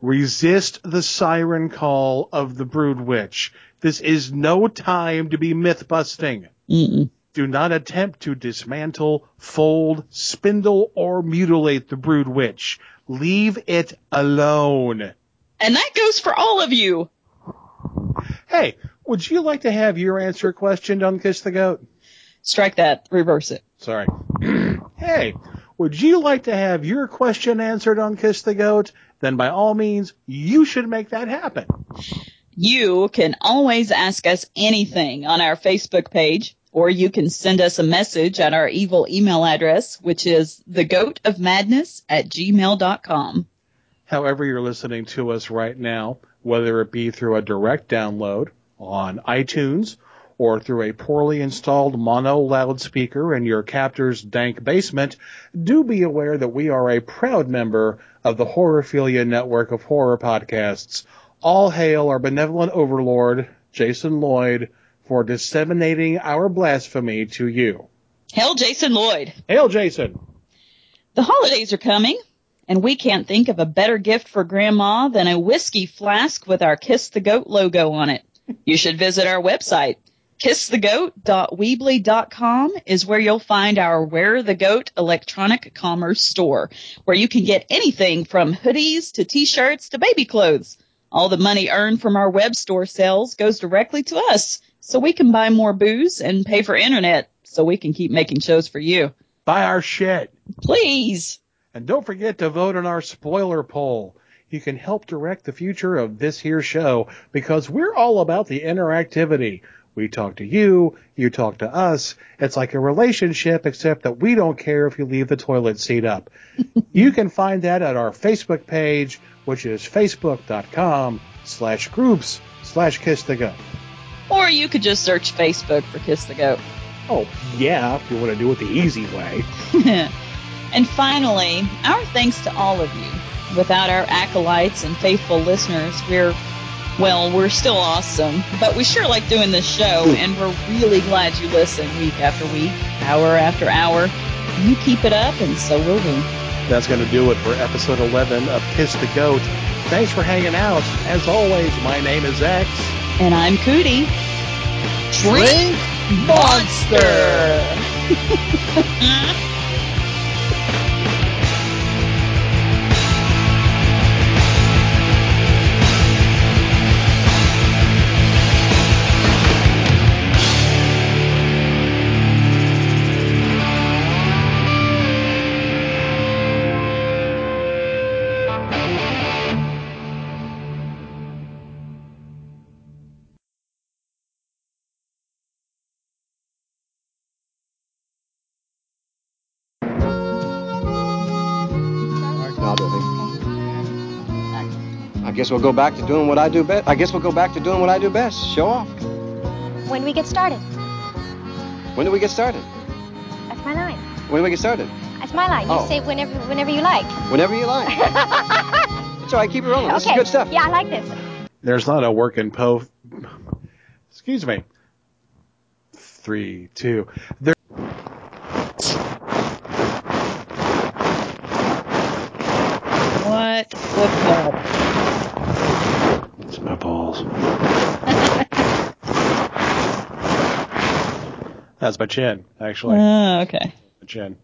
resist the siren call of the Broodwich. This is no time to be myth busting. Mm-mm. Do not attempt to dismantle, fold, spindle, or mutilate the Broodwich. Leave it alone. And that goes for all of you. Hey, would you like to have your answer questioned on Kiss the Goat? Strike that. Reverse it. Sorry. hey, would you like to have your question answered on Kiss the Goat? Then by all means, you should make that happen. You can always ask us anything on our Facebook page, or you can send us a message at our evil email address, which is thegoatofmadness at gmail.com. However you're listening to us right now, whether it be through a direct download on iTunes or through a poorly installed mono loudspeaker in your captor's dank basement, do be aware that we are a proud member of the Horrorphilia network of horror podcasts. All hail our benevolent overlord, Jason Lloyd, for disseminating our blasphemy to you. Hail Jason Lloyd. Hail Jason! The holidays are coming, and we can't think of a better gift for Grandma than a whiskey flask with our Kiss the Goat logo on it. You should visit our website. KissTheGoat.weebly.com is where you'll find our Where the Goat electronic commerce store, where you can get anything from hoodies to t-shirts to baby clothes. All the money earned from our web store sales goes directly to us, so we can buy more booze and pay for internet, so we can keep making shows for you. Buy our shit. Please. And don't forget to vote on our spoiler poll. You can help direct the future of this here show because we're all about the interactivity. We talk to you, you talk to us. It's like a relationship except that we don't care if you leave the toilet seat up. you can find that at our Facebook page, which is facebook.com slash groups slash kiss the goat. Or you could just search Facebook for Kiss the Goat. Oh, yeah, if you want to do it the easy way. and finally, our thanks to all of you. Without our acolytes and faithful listeners, we're, well, we're still awesome, but we sure like doing this show, and we're really glad you listen week after week, hour after hour. You keep it up, and so will we. That's going to do it for episode 11 of Kiss the Goat. Thanks for hanging out. As always, my name is X. And I'm Cootie. Drink Monster! guess we'll go back to doing what I do best. I guess we'll go back to doing what I do best. Show off. When do we get started? When do we get started? That's my line. When do we get started? That's my line. You Oh. say whenever whenever you like. Whenever you like. It's all right. Keep it rolling. This okay. is good stuff. Yeah, I like this. There's not a working po. Excuse me. Three, two. There. What? Football. It's my balls. That's my chin, actually. Oh, okay. My chin.